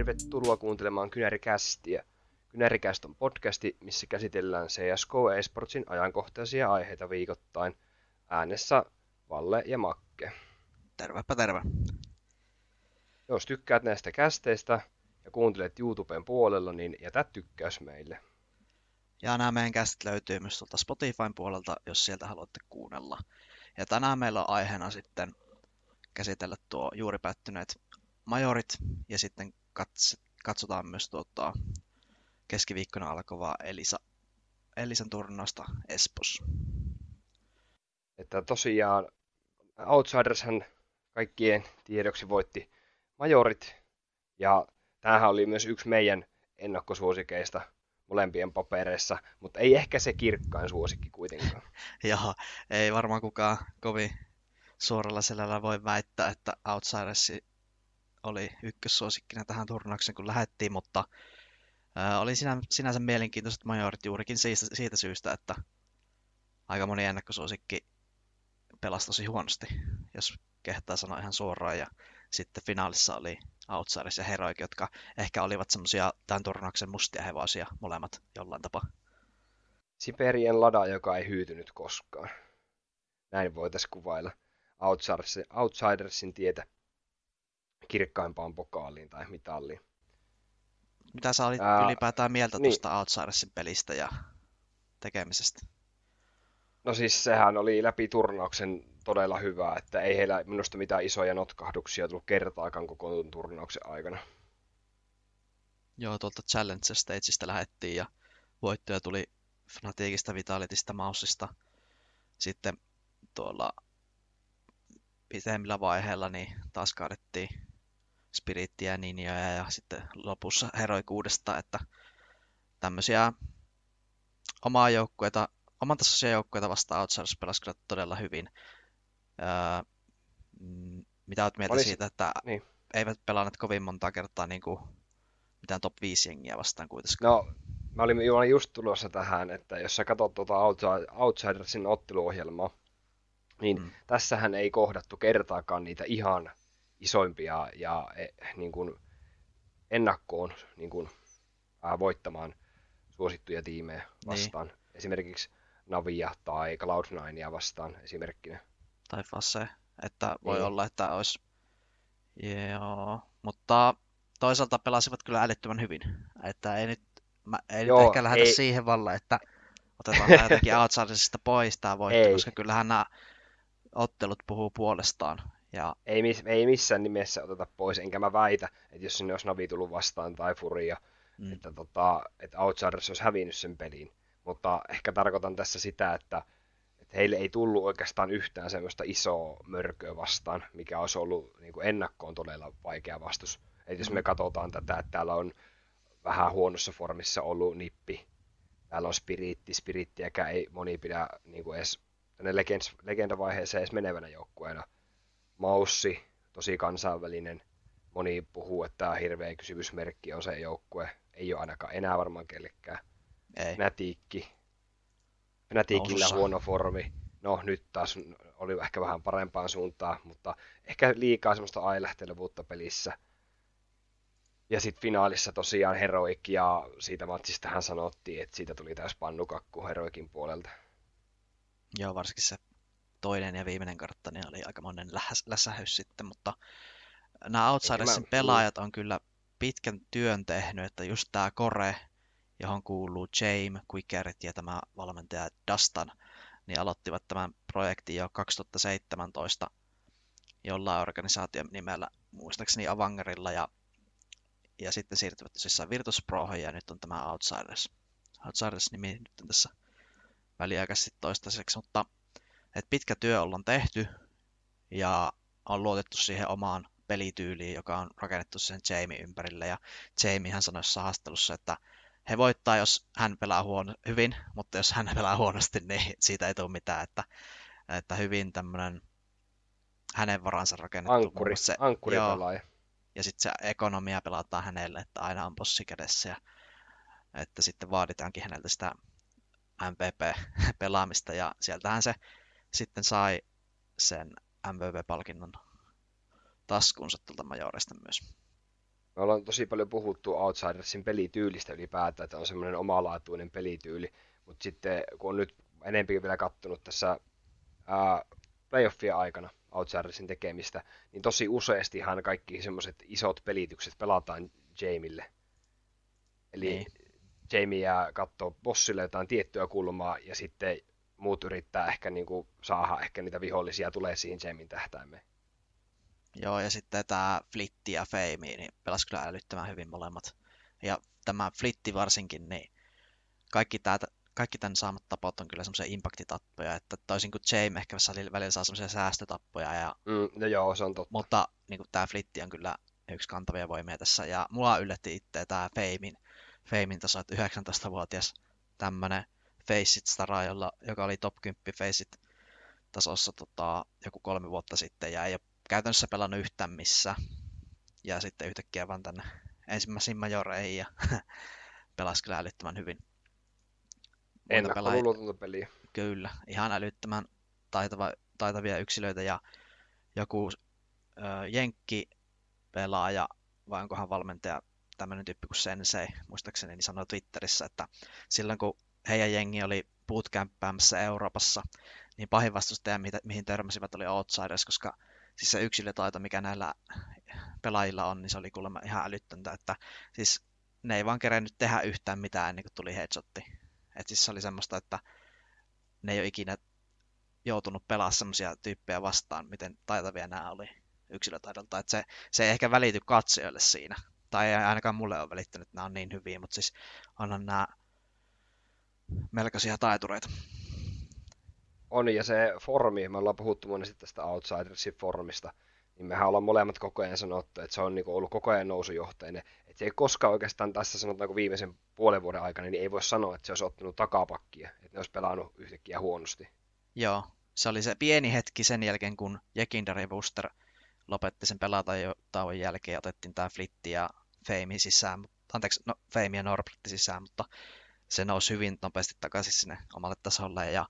Tervetuloa kuuntelemaan Kynärikästiä. Kynärikäst on podcasti, missä käsitellään CSK Esportsin ajankohtaisia aiheita viikoittain. Äänessä Valle ja Makke. Tervepä terve. Jos tykkäät näistä kästeistä ja kuuntelet YouTuben puolella, niin jätä tykkäys meille. Ja nämä meidän käsit löytyy myös tuolta Spotifyn puolelta, jos sieltä haluatte kuunnella. Ja tänään meillä on aiheena sitten käsitellä tuo juuri päättyneet majorit ja sitten katsotaan myös tuota keskiviikkona alkavaa Elisa, Elisan turnausta Espos. Että tosiaan Outsidershan kaikkien tiedoksi voitti majorit ja tämähän oli myös yksi meidän ennakkosuosikeista molempien papereissa, mutta ei ehkä se kirkkain suosikki kuitenkaan. Joo, ei varmaan kukaan kovin suoralla selällä voi väittää, että Outsiders oli ykkössuosikkina tähän turnaukseen, kun lähettiin, mutta ää, oli sinä, sinänsä mielenkiintoiset majorit juurikin siitä, siitä syystä, että aika moni ennakkosuosikki pelasi tosi huonosti, jos kehtaa sanoa ihan suoraan. Ja sitten finaalissa oli Outsiders ja Heroic, jotka ehkä olivat semmoisia tämän turnauksen mustia hevosia molemmat jollain tapaa. Siperien lada, joka ei hyytynyt koskaan. Näin voitaisiin kuvailla Outsidersin tietä kirkkaimpaan pokaaliin tai mitalliin. Mitä sä olit Ää, ylipäätään mieltä niin. tuosta Outsidersin pelistä ja tekemisestä? No siis sehän oli läpi turnauksen todella hyvä, että ei heillä minusta mitään isoja notkahduksia tullut kertaakaan koko turnauksen aikana. Joo, tuolta Challenge Stageista lähettiin ja voittoja tuli Fnaticista, Vitalitista, Mausista. Sitten tuolla pitemmillä vaiheilla niin taas kaadettiin Spirittiä, Ninjoja ja sitten lopussa heroikuudesta, että tämmöisiä omaa joukkueita, oman tasoisia joukkueita vastaan Outsiders pelasi kyllä todella hyvin. Öö, mitä olet mieltä Olis... siitä, että niin. eivät pelanneet kovin monta kertaa niin kuin mitään top 5 jengiä vastaan kuitenkaan? No, mä olin just tulossa tähän, että jos sä katsot tuota Outsidersin otteluohjelmaa, niin mm. tässähän ei kohdattu kertaakaan niitä ihan isoimpia ja e, niin kuin ennakkoon niin kuin, ää, voittamaan suosittuja tiimejä niin. vastaan. Niin. Esimerkiksi Navia tai Cloud9 vastaan esimerkkinä. Tai Fasse, että voi niin. olla, että olisi... Joo, mutta toisaalta pelasivat kyllä älyttömän hyvin. Että ei nyt, mä, ei Joo, nyt ehkä lähdetä ei. siihen valle, että otetaan jotenkin Outsidersista pois tämä voitto, ei. koska kyllähän nämä ottelut puhuu puolestaan. Ja... Ei, miss, ei missään nimessä oteta pois, enkä mä väitä, että jos sinne olisi Navi tullut vastaan tai Furia, mm. että, tota, että Outsiders olisi hävinnyt sen pelin. Mutta ehkä tarkoitan tässä sitä, että, että heille ei tullut oikeastaan yhtään semmoista isoa mörköä vastaan, mikä olisi ollut niin kuin ennakkoon todella vaikea vastus. Että jos me mm. katsotaan tätä, että täällä on vähän huonossa formissa ollut nippi, täällä on spiritti, spirittiäkään ei moni pidä niin kuin edes tänne legendavaiheeseen edes menevänä joukkueena – Maussi, tosi kansainvälinen. Moni puhuu, että tämä hirveä kysymysmerkki on se joukkue. Ei ole ainakaan enää varmaan kellekään. Ei. Fnatiikki. Fnaticilla huono formi. No nyt taas oli ehkä vähän parempaan suuntaan, mutta ehkä liikaa semmoista ailähtelevuutta pelissä. Ja sitten finaalissa tosiaan Heroic ja siitä matsista hän sanottiin, että siitä tuli täys pannukakku Heroikin puolelta. Joo, varsinkin se toinen ja viimeinen kartta niin oli aika monen läsähys sitten, mutta nämä Outsidersin pelaajat on kyllä pitkän työn tehnyt, että just tämä Kore, johon kuuluu James, Quickerit ja tämä valmentaja Dustan, niin aloittivat tämän projektin jo 2017 jollain organisaation nimellä, muistaakseni Avangerilla, ja, ja sitten siirtyvät tosissaan Virtus Prohon, ja nyt on tämä Outsiders. Outsiders-nimi nyt on tässä väliaikaisesti toistaiseksi, mutta että pitkä työ ollaan tehty ja on luotettu siihen omaan pelityyliin, joka on rakennettu sen Jamie ympärille. Ja Jamie hän sanoi jossain haastattelussa, että he voittaa, jos hän pelaa huono, hyvin, mutta jos hän pelaa huonosti, niin siitä ei tule mitään. Että, että hyvin tämmöinen hänen varansa rakennettu. Ankkuri, se, ankkuri joo, pelaaja. Ja sitten se ekonomia pelataan hänelle, että aina on possi kädessä. Ja, että sitten vaaditaankin häneltä sitä MVP-pelaamista ja sieltähän se sitten sai sen MVP-palkinnon taskuunsa tuolta Majorista myös. Me ollaan tosi paljon puhuttu Outsidersin pelityylistä ylipäätään, että on semmoinen omalaatuinen pelityyli, mutta sitten kun on nyt enempi vielä kattonut tässä ää, playoffia aikana Outsidersin tekemistä, niin tosi useastihan kaikki semmoiset isot pelitykset pelataan Jamille. Eli niin. Jamie jää katsoo bossille jotain tiettyä kulmaa ja sitten muut yrittää ehkä niin kuin, saada ehkä niitä vihollisia tulee siihen Jamien tähtäimeen. Joo, ja sitten tämä Flitti ja Fame, niin pelasi kyllä älyttömän hyvin molemmat. Ja tämä Flitti varsinkin, niin kaikki, tää, kaikki tämän saamat tapot on kyllä semmoisia impaktitappoja, että toisin kuin James ehkä välillä saa semmoisia säästötappoja. Ja... Mm, no joo, se on totta. Mutta niin tämä Flitti on kyllä yksi kantavia voimia tässä, ja mua yllätti itse tämä Famein, Famein taso, että 19-vuotias tämmöinen Faceit Stara, jolla, joka oli top 10 Faceit tasossa tota, joku kolme vuotta sitten, ja ei ole käytännössä pelannut yhtään missä. Ja sitten yhtäkkiä vaan tänne ensimmäisiin majoreihin ja pelasi kyllä älyttömän hyvin. Ennakkoluulotonta peliä. Kyllä, ihan älyttömän taitava, taitavia yksilöitä ja joku ö, jenkki pelaaja, vai onkohan valmentaja tämmöinen tyyppi kuin Sensei, muistaakseni, niin sanoi Twitterissä, että silloin kun heidän jengi oli bootcampäämässä Euroopassa, niin pahin vastustaja, mihin törmäsivät, oli Outsiders, koska siis se yksilötaito, mikä näillä pelaajilla on, niin se oli kuulemma ihan älyttöntä, että siis ne ei vaan kerennyt tehdä yhtään mitään ennen kuin tuli headshotti. Et siis se oli semmoista, että ne ei ole ikinä joutunut pelaamaan semmoisia tyyppejä vastaan, miten taitavia nämä oli yksilötaidolta. Että se, se ei ehkä välity katsojille siinä. Tai ainakaan mulle ole välittänyt, että nämä on niin hyviä, mutta siis onhan nämä melkoisia taitureita. On, ja se formi, me ollaan puhuttu monesti tästä Outsidersin formista, niin mehän ollaan molemmat koko ajan sanottu, että se on niinku ollut koko ajan nousujohteinen. Että se ei koskaan oikeastaan tässä sanotaanko viimeisen puolen vuoden aikana, niin ei voi sanoa, että se olisi ottanut takapakkia, että ne olisi pelannut yhtäkkiä huonosti. Joo, se oli se pieni hetki sen jälkeen, kun Jekindari Booster lopetti sen pelatauon jälkeen ja otettiin tämä Flitti ja Fame sisään, anteeksi, no Fame ja Norblitti sisään, mutta se nousi hyvin nopeasti takaisin sinne omalle tasolle ja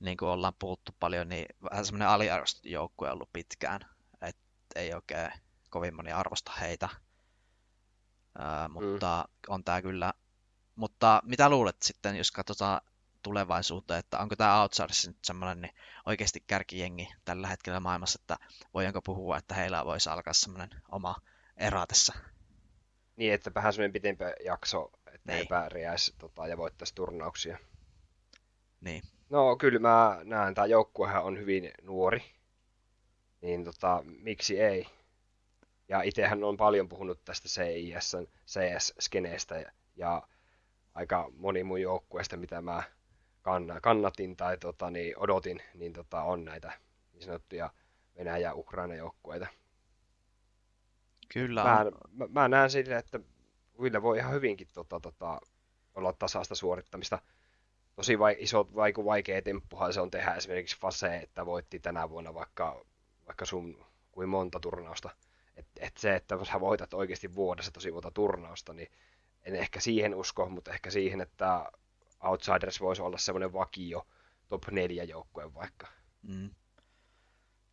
niin kuin ollaan puhuttu paljon, niin vähän semmoinen aliarvostettu joukkue ollut pitkään, että ei oikein kovin moni arvosta heitä. Ää, mutta mm. on tämä kyllä. Mutta mitä luulet sitten, jos katsotaan tulevaisuuteen, että onko tämä Outsiders nyt semmoinen niin oikeasti kärkijengi tällä hetkellä maailmassa, että voidaanko puhua, että heillä voisi alkaa semmoinen oma era tässä? Niin, että vähän semmoinen pitempi jakso, että niin. he pärjäisi tota, ja voittaisi turnauksia. Niin. No kyllä mä näen, tämä joukkuehan on hyvin nuori, niin tota, miksi ei? Ja itsehän on paljon puhunut tästä CIS, CS-skeneestä ja, ja aika moni mun joukkueesta, mitä mä kannatin tai tota, niin odotin, niin tota, on näitä niin sanottuja Venäjä-Ukraina-joukkueita. Kyllä. Mä, mä, mä näen sille, että kyllä voi ihan hyvinkin tota, tota, olla tasaista suorittamista tosi vai, iso, vaiku, vaikea temppuhan se on tehdä esimerkiksi Fase, että voitti tänä vuonna vaikka, vaikka sun kuin monta turnausta. Et, et se, että sä voitat oikeasti vuodessa tosi monta turnausta, niin en ehkä siihen usko, mutta ehkä siihen, että Outsiders voisi olla semmoinen vakio top 4 joukkue vaikka. Mm.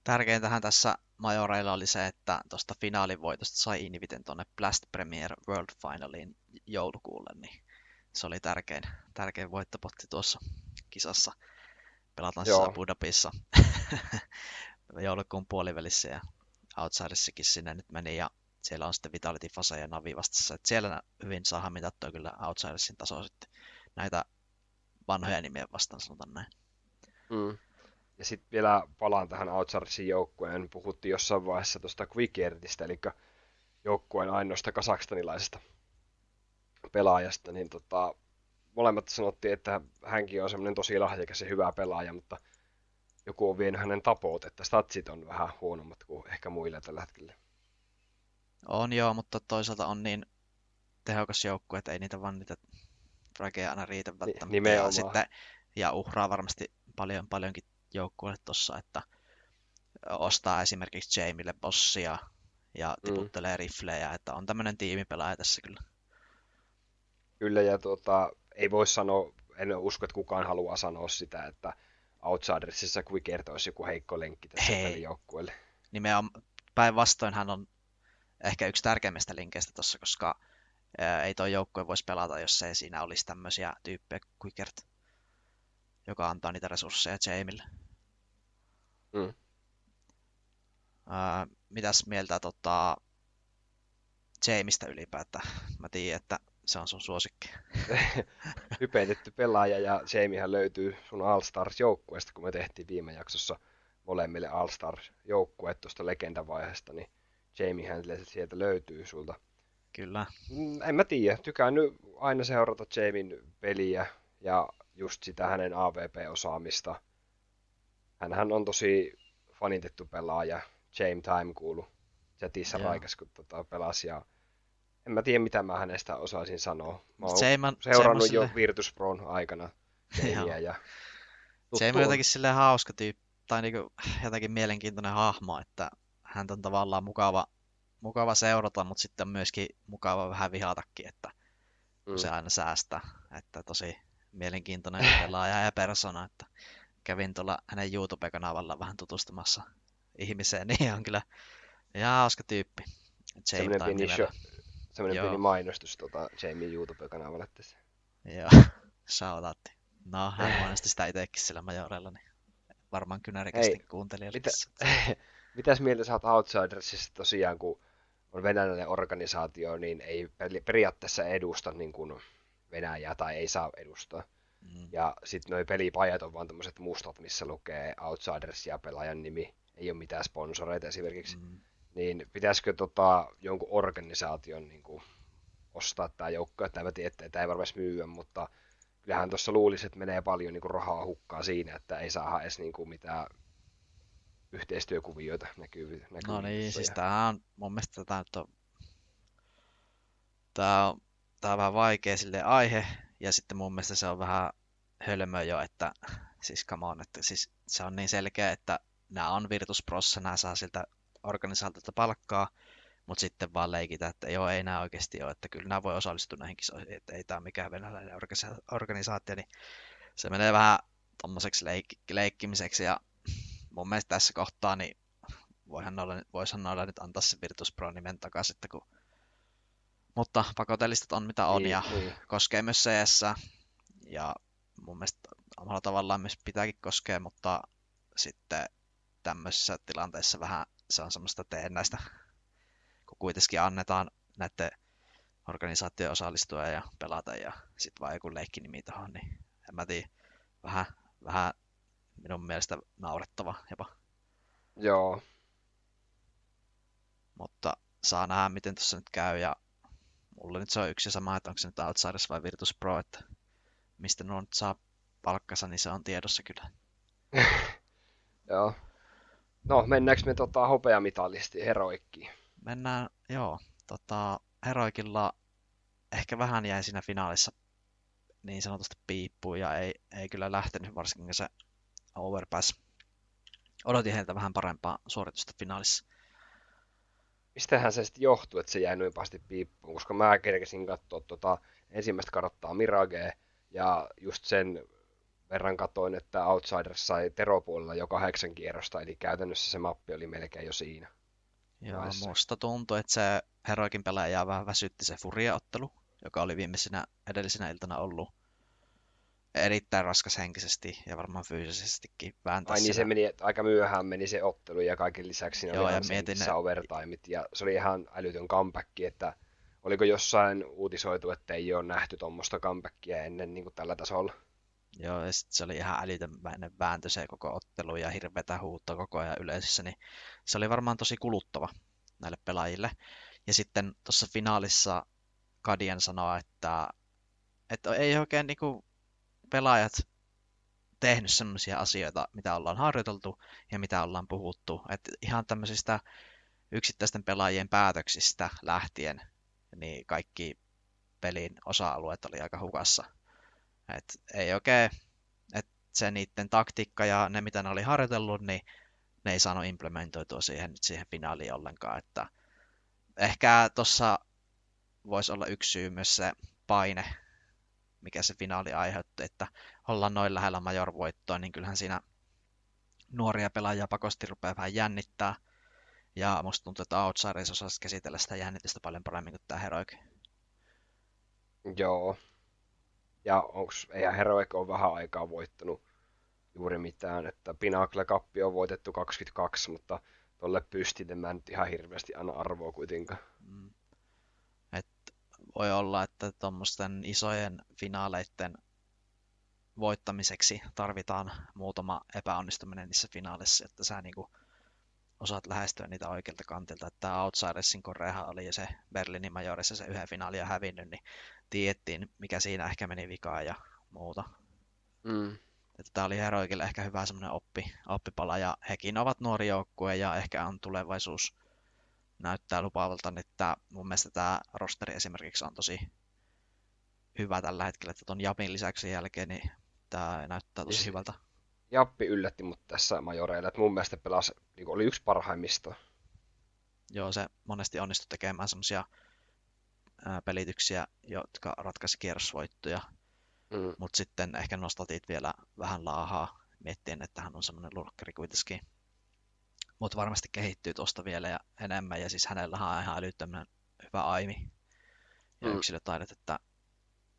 Tärkeintähän tässä majoreilla oli se, että tuosta finaalivoitosta sai Inviten tuonne Blast Premier World Finaliin joulukuulle, niin se oli tärkein, tärkein voittopotti tuossa kisassa. Pelataan Joo. Budapissa joulukuun puolivälissä ja Outsiderssakin sinne nyt meni ja siellä on sitten Vitality Fase ja Navi vastassa. Et siellä hyvin saadaan mitattua kyllä Outsidersin tasoa sitten näitä vanhoja nimiä vastaan, sanotaan näin. Mm. Ja sitten vielä palaan tähän Outsidersin joukkueen. Puhuttiin jossain vaiheessa tuosta Quickiertistä, eli joukkueen ainoasta kasakstanilaisesta pelaajasta, niin tota, molemmat sanottiin, että hänkin on semmoinen tosi lahjakas ja hyvä pelaaja, mutta joku on vienyt hänen tapoot, että statsit on vähän huonommat kuin ehkä muille tällä hetkellä. On joo, mutta toisaalta on niin tehokas joukkue, että ei niitä vaan niitä frageja aina riitä välttämättä. Nimenomaan. Ja, sitten, ja uhraa varmasti paljon, paljonkin joukkueelle tossa, että ostaa esimerkiksi Jamille bossia ja mm. tiputtelee mm. riflejä, että on tämmöinen tiimipelaaja tässä kyllä. Kyllä, ja tuota, ei voi sanoa, en usko, että kukaan haluaa sanoa sitä, että Outsidersissa Quickert olisi joku heikko lenkki tässä Hei. pelijoukkueelle. Nimenomaan päinvastoin hän on ehkä yksi tärkeimmistä linkeistä tuossa, koska ei tuo joukkue voisi pelata, jos ei siinä olisi tämmöisiä tyyppejä Quickert, joka antaa niitä resursseja Jamille. Mm. Ää, mitäs mieltä tota, Jamista ylipäätään? Mä tiedän, että se on sun suosikki. Hypetetty pelaaja ja Jamiehän löytyy sun All-Stars-joukkueesta, kun me tehtiin viime jaksossa molemmille All-Stars-joukkueet tuosta legendavaiheesta, niin Jamiehän sieltä löytyy sulta. Kyllä. Mm, en mä tiedä, tykään nyt aina seurata Jamin peliä ja just sitä hänen AVP-osaamista. Hänhän on tosi fanitettu pelaaja, James Time kuulu chatissa raikas, kun tota pelasi ja en mä tiedä, mitä mä hänestä osaisin sanoa. Mä oon Seiman, seurannut jo Virtus Proon aikana ja Se on jotenkin silleen hauska tyyppi, tai niinku jotenkin mielenkiintoinen hahmo, että hän on tavallaan mukava, mukava seurata, mutta sitten on myöskin mukava vähän vihatakin, että mm. se aina säästää. Että tosi mielenkiintoinen pelaaja ja persona, että kävin tuolla hänen YouTube-kanavalla vähän tutustumassa ihmiseen, niin on kyllä ihan hauska tyyppi. Semmoinen pieni, show, semmoinen pieni mainostus tota, Jamie YouTube-kanavalle tässä. Joo, shoutoutti. No, hän mainosti sitä itsekin sillä majorella, niin varmaan kynärikästi kuuntelijalle. Mitä, mitäs mieltä sä oot Outsidersissa tosiaan, kun on venäläinen organisaatio, niin ei periaatteessa edusta niin kuin Venäjää tai ei saa edustaa. Mm. Ja sitten noi pelipajat on vaan tämmöiset mustat, missä lukee Outsiders ja pelaajan nimi. Ei ole mitään sponsoreita esimerkiksi. Mm. Niin pitäisikö tota, jonkun organisaation niin kuin, ostaa tämä joukko? Että mä tiedän, että tämä ei varmasti myyä, mutta kyllähän tuossa luulisi, että menee paljon niin kuin, rahaa hukkaa siinä, että ei saa edes niin kuin, mitään yhteistyökuvioita näkyy. no niin, siis tämä on mun mielestä tämä on, tämä on, tämä on vähän vaikea sille aihe, ja sitten mun mielestä se on vähän hölmö jo, että siis come on, että siis se on niin selkeä, että nämä on Virtus Prossa, nämä saa siltä organisaatiolta palkkaa, mutta sitten vaan leikitä, että joo, ei nämä oikeasti ole, että kyllä nämä voi osallistua näihin kisoihin, että ei tämä mikään venäläinen organisaatio, niin se menee vähän tuommoiseksi leik- leikkimiseksi, ja mun mielestä tässä kohtaa, niin voihan olla, voisihan noilla nyt antaa se Virtus Pro nimen takaisin, että kun... mutta pakotelistat on mitä on, niin, ja niin. koskee myös CS, ja mun mielestä omalla tavallaan myös pitääkin koskea, mutta sitten tämmöisessä tilanteessa vähän se on semmoista teennäistä, kun kuitenkin annetaan näiden organisaatioon osallistua ja pelata ja sitten vaan joku leikkinimi tuohon, niin en mä tiedä, vähän, vähän minun mielestä naurettava jopa. Joo. Mutta saa nähdä, miten tuossa nyt käy ja mulla nyt se on yksi sama, että onko se nyt Outsiders vai Virtus Pro, että mistä nuo nyt saa palkkansa, niin se on tiedossa kyllä. Joo. No, mennäänkö me tota, hopeamitalisti heroikkiin? Mennään, joo. Tota, heroikilla ehkä vähän jäi siinä finaalissa niin sanotusti piippuun ja ei, ei kyllä lähtenyt varsinkin se Overpass. Odotin heiltä vähän parempaa suoritusta finaalissa. Mistähän se sitten johtuu, että se jäi noin pahasti piippuun, koska mä kerkesin katsoa tota ensimmäistä karttaa Mirage ja just sen verran katoin, että Outsiders sai teropuolella jo kahdeksan kierrosta, eli käytännössä se mappi oli melkein jo siinä. Joo, vaiheessa. musta tuntui, että se Heroikin pelaaja vähän väsytti se Furia-ottelu, joka oli viimeisenä edellisenä iltana ollut erittäin raskas henkisesti ja varmaan fyysisestikin vääntää Ai niin se meni, että aika myöhään meni se ottelu ja kaiken lisäksi siinä Joo, oli ja mietin ne... overtimeit ja se oli ihan älytön comeback, että oliko jossain uutisoitu, että ei ole nähty tuommoista comebackia ennen niin kuin tällä tasolla. Joo, ja se oli ihan älytön vääntö se koko ottelu ja hirveätä huutta koko ajan yleisössä, niin se oli varmaan tosi kuluttava näille pelaajille. Ja sitten tuossa finaalissa Kadien sanoo, että, että ei oikein niinku pelaajat tehnyt sellaisia asioita, mitä ollaan harjoiteltu ja mitä ollaan puhuttu. Että ihan tämmöisistä yksittäisten pelaajien päätöksistä lähtien, niin kaikki pelin osa-alueet oli aika hukassa. Et ei oikein, että se niiden taktiikka ja ne, mitä ne oli harjoitellut, niin ne ei saanut implementoitua siihen, siihen finaaliin ollenkaan. Että ehkä tuossa voisi olla yksi syy myös se paine, mikä se finaali aiheutti, että ollaan noin lähellä major-voittoa, niin kyllähän siinä nuoria pelaajia pakosti rupeaa vähän jännittää. Ja musta tuntuu, että Outsiders osasi käsitellä sitä jännitystä paljon paremmin kuin tämä Heroic. Joo. Ja onks, eihän Heroic ole vähän aikaa voittanut juuri mitään, että Pinnacle Cup on voitettu 22, mutta tolle pystille mä nyt ihan hirveästi anna arvoa kuitenkaan. Mm. Voi olla, että tuommoisten isojen finaaleiden voittamiseksi tarvitaan muutama epäonnistuminen niissä finaaleissa, että sä niinku osaat lähestyä niitä oikealta kantilta. Tämä Outsidersin koreahan oli se Berliinin majorissa se yhden finaalia hävinnyt, niin tiedettiin, mikä siinä ehkä meni vikaan ja muuta. Mm. Että tämä oli Heroikille ehkä hyvä semmoinen oppi, oppipala, ja hekin ovat nuori joukkue, ja ehkä on tulevaisuus näyttää lupaavalta, niin että mun mielestä tämä rosteri esimerkiksi on tosi hyvä tällä hetkellä, että tuon Japin lisäksi jälkeen, niin tämä näyttää tosi hyvältä. Jappi yllätti mut tässä majoreilla, että mun mielestä pelasi, niin oli yksi parhaimmista. Joo, se monesti onnistui tekemään semmoisia pelityksiä, jotka ratkaisi kierrosvoittoja. Mm. Mutta sitten ehkä nostatit vielä vähän laahaa miettien, että hän on semmoinen lurkkari kuitenkin. Mutta varmasti kehittyy tuosta vielä ja enemmän. Ja siis hänellä on ihan älyttömän hyvä aimi ja mm. yksilötaidot, että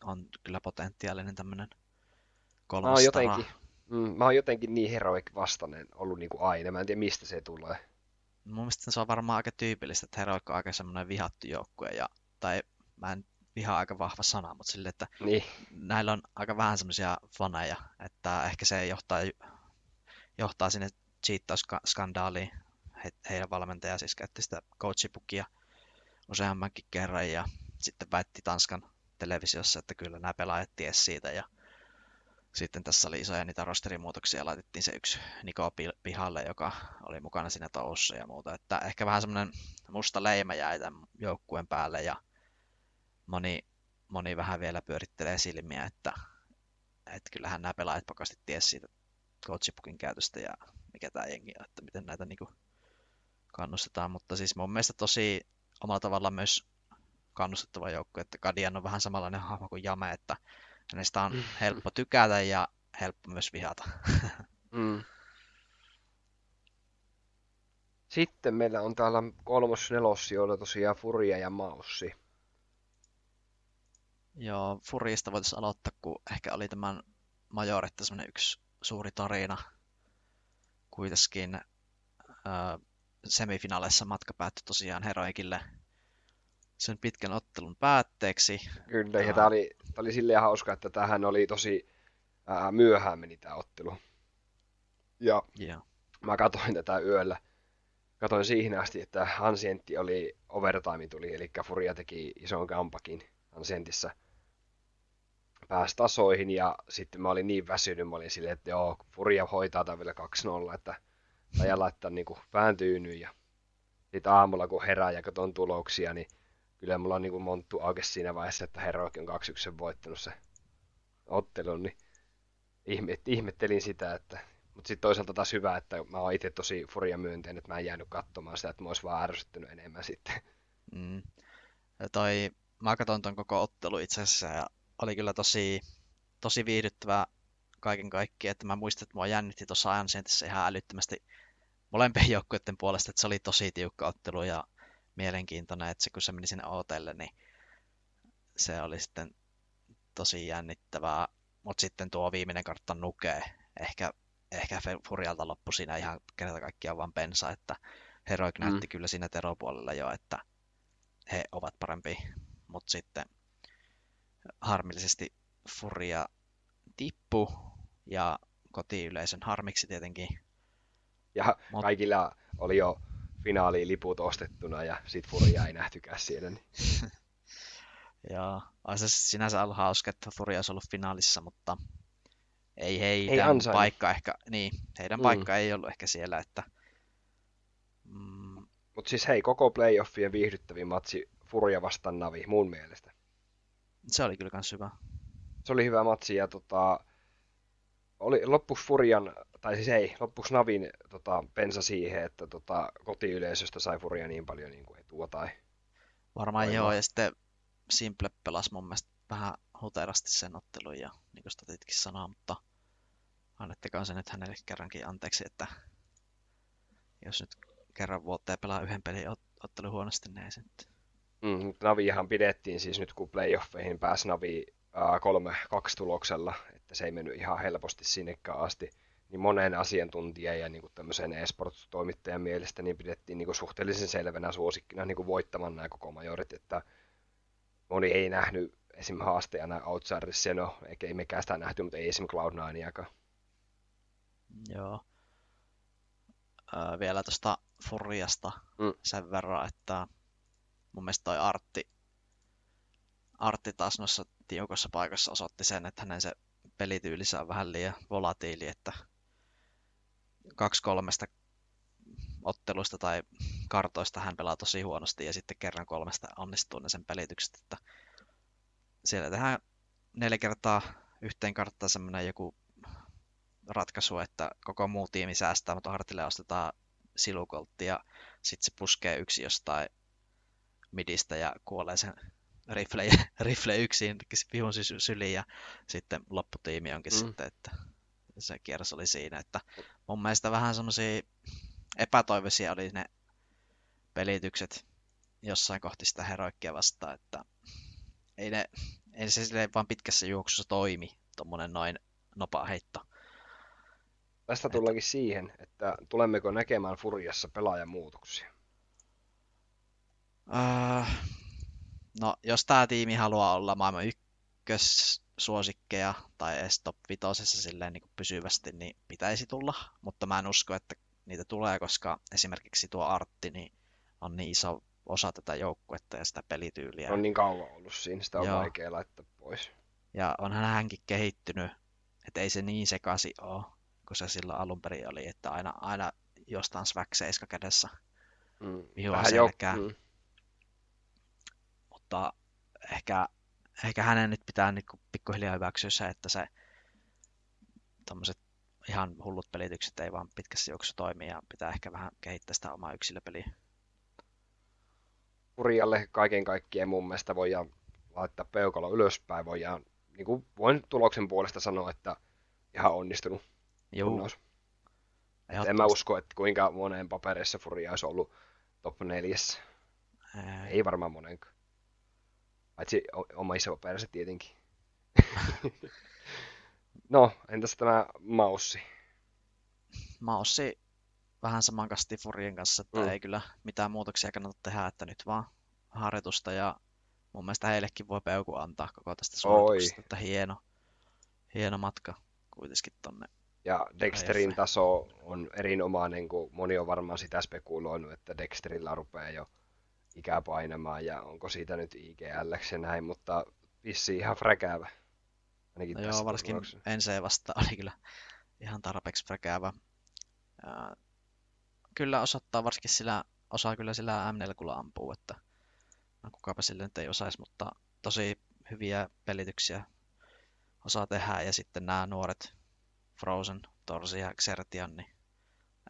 on kyllä potentiaalinen tämmöinen kolmas jotenkin, mm, mä oon jotenkin niin heroik vastainen ollut niin kuin aina. Mä en tiedä, mistä se tulee. Mun mielestä se on varmaan aika tyypillistä, että heroik on aika semmoinen vihattu joukkue. Ja, tai mä en viha aika vahva sana, mutta sille, että niin. näillä on aika vähän semmoisia faneja, että ehkä se johtaa, johtaa sinne cheattaus-skandaaliin. He, heidän valmentaja siis käytti sitä coachipukia useammankin kerran ja sitten väitti Tanskan televisiossa, että kyllä nämä pelaajat ties siitä ja sitten tässä oli isoja niitä rosterimuutoksia laitettiin se yksi Niko pihalle, joka oli mukana siinä toussa ja muuta. Että ehkä vähän semmoinen musta leima jäi tämän joukkueen päälle ja moni, moni vähän vielä pyörittelee silmiä, että, että kyllähän nämä pelaajat pakasti ties siitä coachipukin käytöstä ja mikä tämä jengi on, että miten näitä niin kuin kannustetaan, mutta siis mun mielestä tosi omalla tavalla myös kannustettava joukko, että Kadian on vähän samanlainen hahmo kuin Jame, että hänestä on mm. helppo tykätä ja helppo myös vihata. mm. Sitten meillä on täällä kolmos nelossijoilla tosiaan Furia ja Maussi. Joo, Furista voitaisiin aloittaa, kun ehkä oli tämän Majoretta semmoinen yksi suuri tarina. Kuitenkin äh, semifinaaleissa matka päättyi tosiaan Heroikille sen pitkän ottelun päätteeksi. Kyllä, ja tämä oli, tämä oli silleen hauska, että tähän oli tosi ää, myöhään meni tämä ottelu. Ja yeah. mä katsoin tätä yöllä. Katoin siihen asti, että Ansientti oli overtime tuli, eli Furia teki ison kampakin Ansientissä pääsi tasoihin ja sitten mä olin niin väsynyt, mä olin silleen, että joo, Furia hoitaa tämän vielä 2-0, että tai laittaa niin kuin vähän ja sitten aamulla kun herää ja katson tuloksia, niin kyllä mulla on niin kuin monttu auke siinä vaiheessa, että Heroic on 2-1 voittanut se ottelu, niin ihmet, ihmettelin sitä, että mutta sitten toisaalta taas hyvä, että mä oon itse tosi furia myönteinen, että mä en jäänyt katsomaan sitä, että mä ois vaan ärsyttynyt enemmän sitten. Mm. Ja toi, mä katson ton koko ottelu itse asiassa ja oli kyllä tosi, tosi viihdyttävää kaiken kaikkiaan, että mä muistan, että mua jännitti tuossa ajan ihan älyttömästi molempien joukkueiden puolesta, että se oli tosi tiukka ottelu ja mielenkiintoinen, että se, kun se meni sinne Otelle, niin se oli sitten tosi jännittävää. Mutta sitten tuo viimeinen kartta nukee. Ehkä, ehkä Furialta loppu siinä ihan kerta kaikkiaan vaan pensa, että Heroic mm. näytti kyllä siinä teropuolella jo, että he ovat parempi. Mutta sitten harmillisesti Furia tippu ja kotiyleisön harmiksi tietenkin. Ja Mut... kaikilla oli jo finaaliin liput ostettuna ja sit Furia ei nähtykään siellä. Niin. Joo, on se sinänsä ollut hauska, että Furia olisi ollut finaalissa, mutta ei heidän ei paikka ehkä, niin, heidän mm. paikka ei ollut ehkä siellä, että... Mm. Mutta siis hei, koko playoffien viihdyttävin matsi Furia vastaan Navi, mun mielestä. Se oli kyllä kans hyvä. Se oli hyvä matsi ja tota, oli loppuksi Furian tai siis ei, loppuksi Navin tota, pensa siihen, että tota, kotiyleisöstä sai Furia niin paljon niin kuin etua tai... Varmaan joo, ja sitten Simple pelasi mun mielestä vähän huterasti sen ottelun ja niin kuin statitkin sanoo, mutta annettakaa se nyt hänelle kerrankin anteeksi, että jos nyt kerran vuoteen pelaa yhden pelin ot- ottelu huonosti, niin ei se nyt. Mm, Navihan pidettiin siis nyt, kun playoffeihin pääsi Navi kolme kaksi tuloksella, että se ei mennyt ihan helposti sinnekään asti, niin monen asiantuntijan ja niin kuin tämmöisen eSports-toimittajan mielestä niin pidettiin niin kuin suhteellisen selvänä suosikkina niin kuin voittamaan nämä koko majorit, että moni ei nähnyt esim. haasteena Outsidersia, no eikä ei mekään sitä nähty, mutta ei esim. Cloud9 Joo. Öö, vielä tuosta Furiasta mm. sen verran, että mun mielestä toi Artti, Artti taas noissa tiukossa paikassa osoitti sen, että hänen se pelityylissä on vähän liian volatiili, että kaksi kolmesta otteluista tai kartoista hän pelaa tosi huonosti ja sitten kerran kolmesta onnistuu ne sen pelitykset, että siellä tehdään neljä kertaa yhteen karttaan semmoinen joku ratkaisu, että koko muu tiimi säästää, mutta Hartille ostetaan silukoltti ja sitten se puskee yksi jostain midistä ja kuolee sen rifle, rifle yksin vihun syliin ja sitten lopputiimi onkin mm. sitten, että se kierros oli siinä, että mun mielestä vähän semmoisia epätoivoisia oli ne pelitykset jossain kohti sitä heroikkia vastaan, että ei, ne, ei se silleen vaan pitkässä juoksussa toimi, tuommoinen noin nopea heitto. Tästä tullaankin siihen, että tulemmeko näkemään Furiassa pelaajamuutoksia? Uh, no, jos tämä tiimi haluaa olla maailman ykkössuosikkeja tai edes top vitosessa silleen niin pysyvästi, niin pitäisi tulla, mutta mä en usko, että niitä tulee, koska esimerkiksi tuo Artti niin on niin iso osa tätä joukkuetta ja sitä pelityyliä. On niin kauan ollut siinä, sitä on Joo. vaikea laittaa pois. Ja onhan hänkin kehittynyt, että ei se niin sekasi ole, kun se silloin alun perin oli, että aina, aina jostain swag seiska kädessä mm. vihua selkää. Mm. Mutta ehkä, ehkä hänen nyt pitää niin pikkuhiljaa hyväksyä se, että se tommoset ihan hullut pelitykset ei vaan pitkässä juoksussa toimi ja pitää ehkä vähän kehittää sitä omaa yksilöpeliä. Furialle kaiken kaikkien mun mielestä voidaan laittaa peukalo ylöspäin. Voidaan, niin kuin voin tuloksen puolesta sanoa, että ihan onnistunut. Joo. En mä usko, että kuinka moneen paperissa Furia olisi ollut top neljässä. Ei, Ei varmaan monenkaan. Paitsi oma iso paperissa tietenkin. no, entäs tämä maussi? Maussi vähän saman kasti Furien kanssa, että mm. ei kyllä mitään muutoksia kannata tehdä, että nyt vaan harjoitusta ja mun mielestä heillekin voi peuku antaa koko tästä suorituksesta, että hieno, hieno matka kuitenkin tonne. Ja Dexterin taso on erinomainen, kun moni on varmaan sitä spekuloinut, että Dexterillä rupeaa jo ikää painamaan ja onko siitä nyt IGL ja näin, mutta vissi ihan fräkäävä. Ainakin no joo, varsinkin ensi vasta oli kyllä ihan tarpeeksi fräkäävä kyllä osoittaa, varsinkin sillä, osaa kyllä sillä m 4 ampuu, että no, kukapa sille nyt ei osaisi, mutta tosi hyviä pelityksiä osaa tehdä, ja sitten nämä nuoret Frozen, Torsi ja Xertian, niin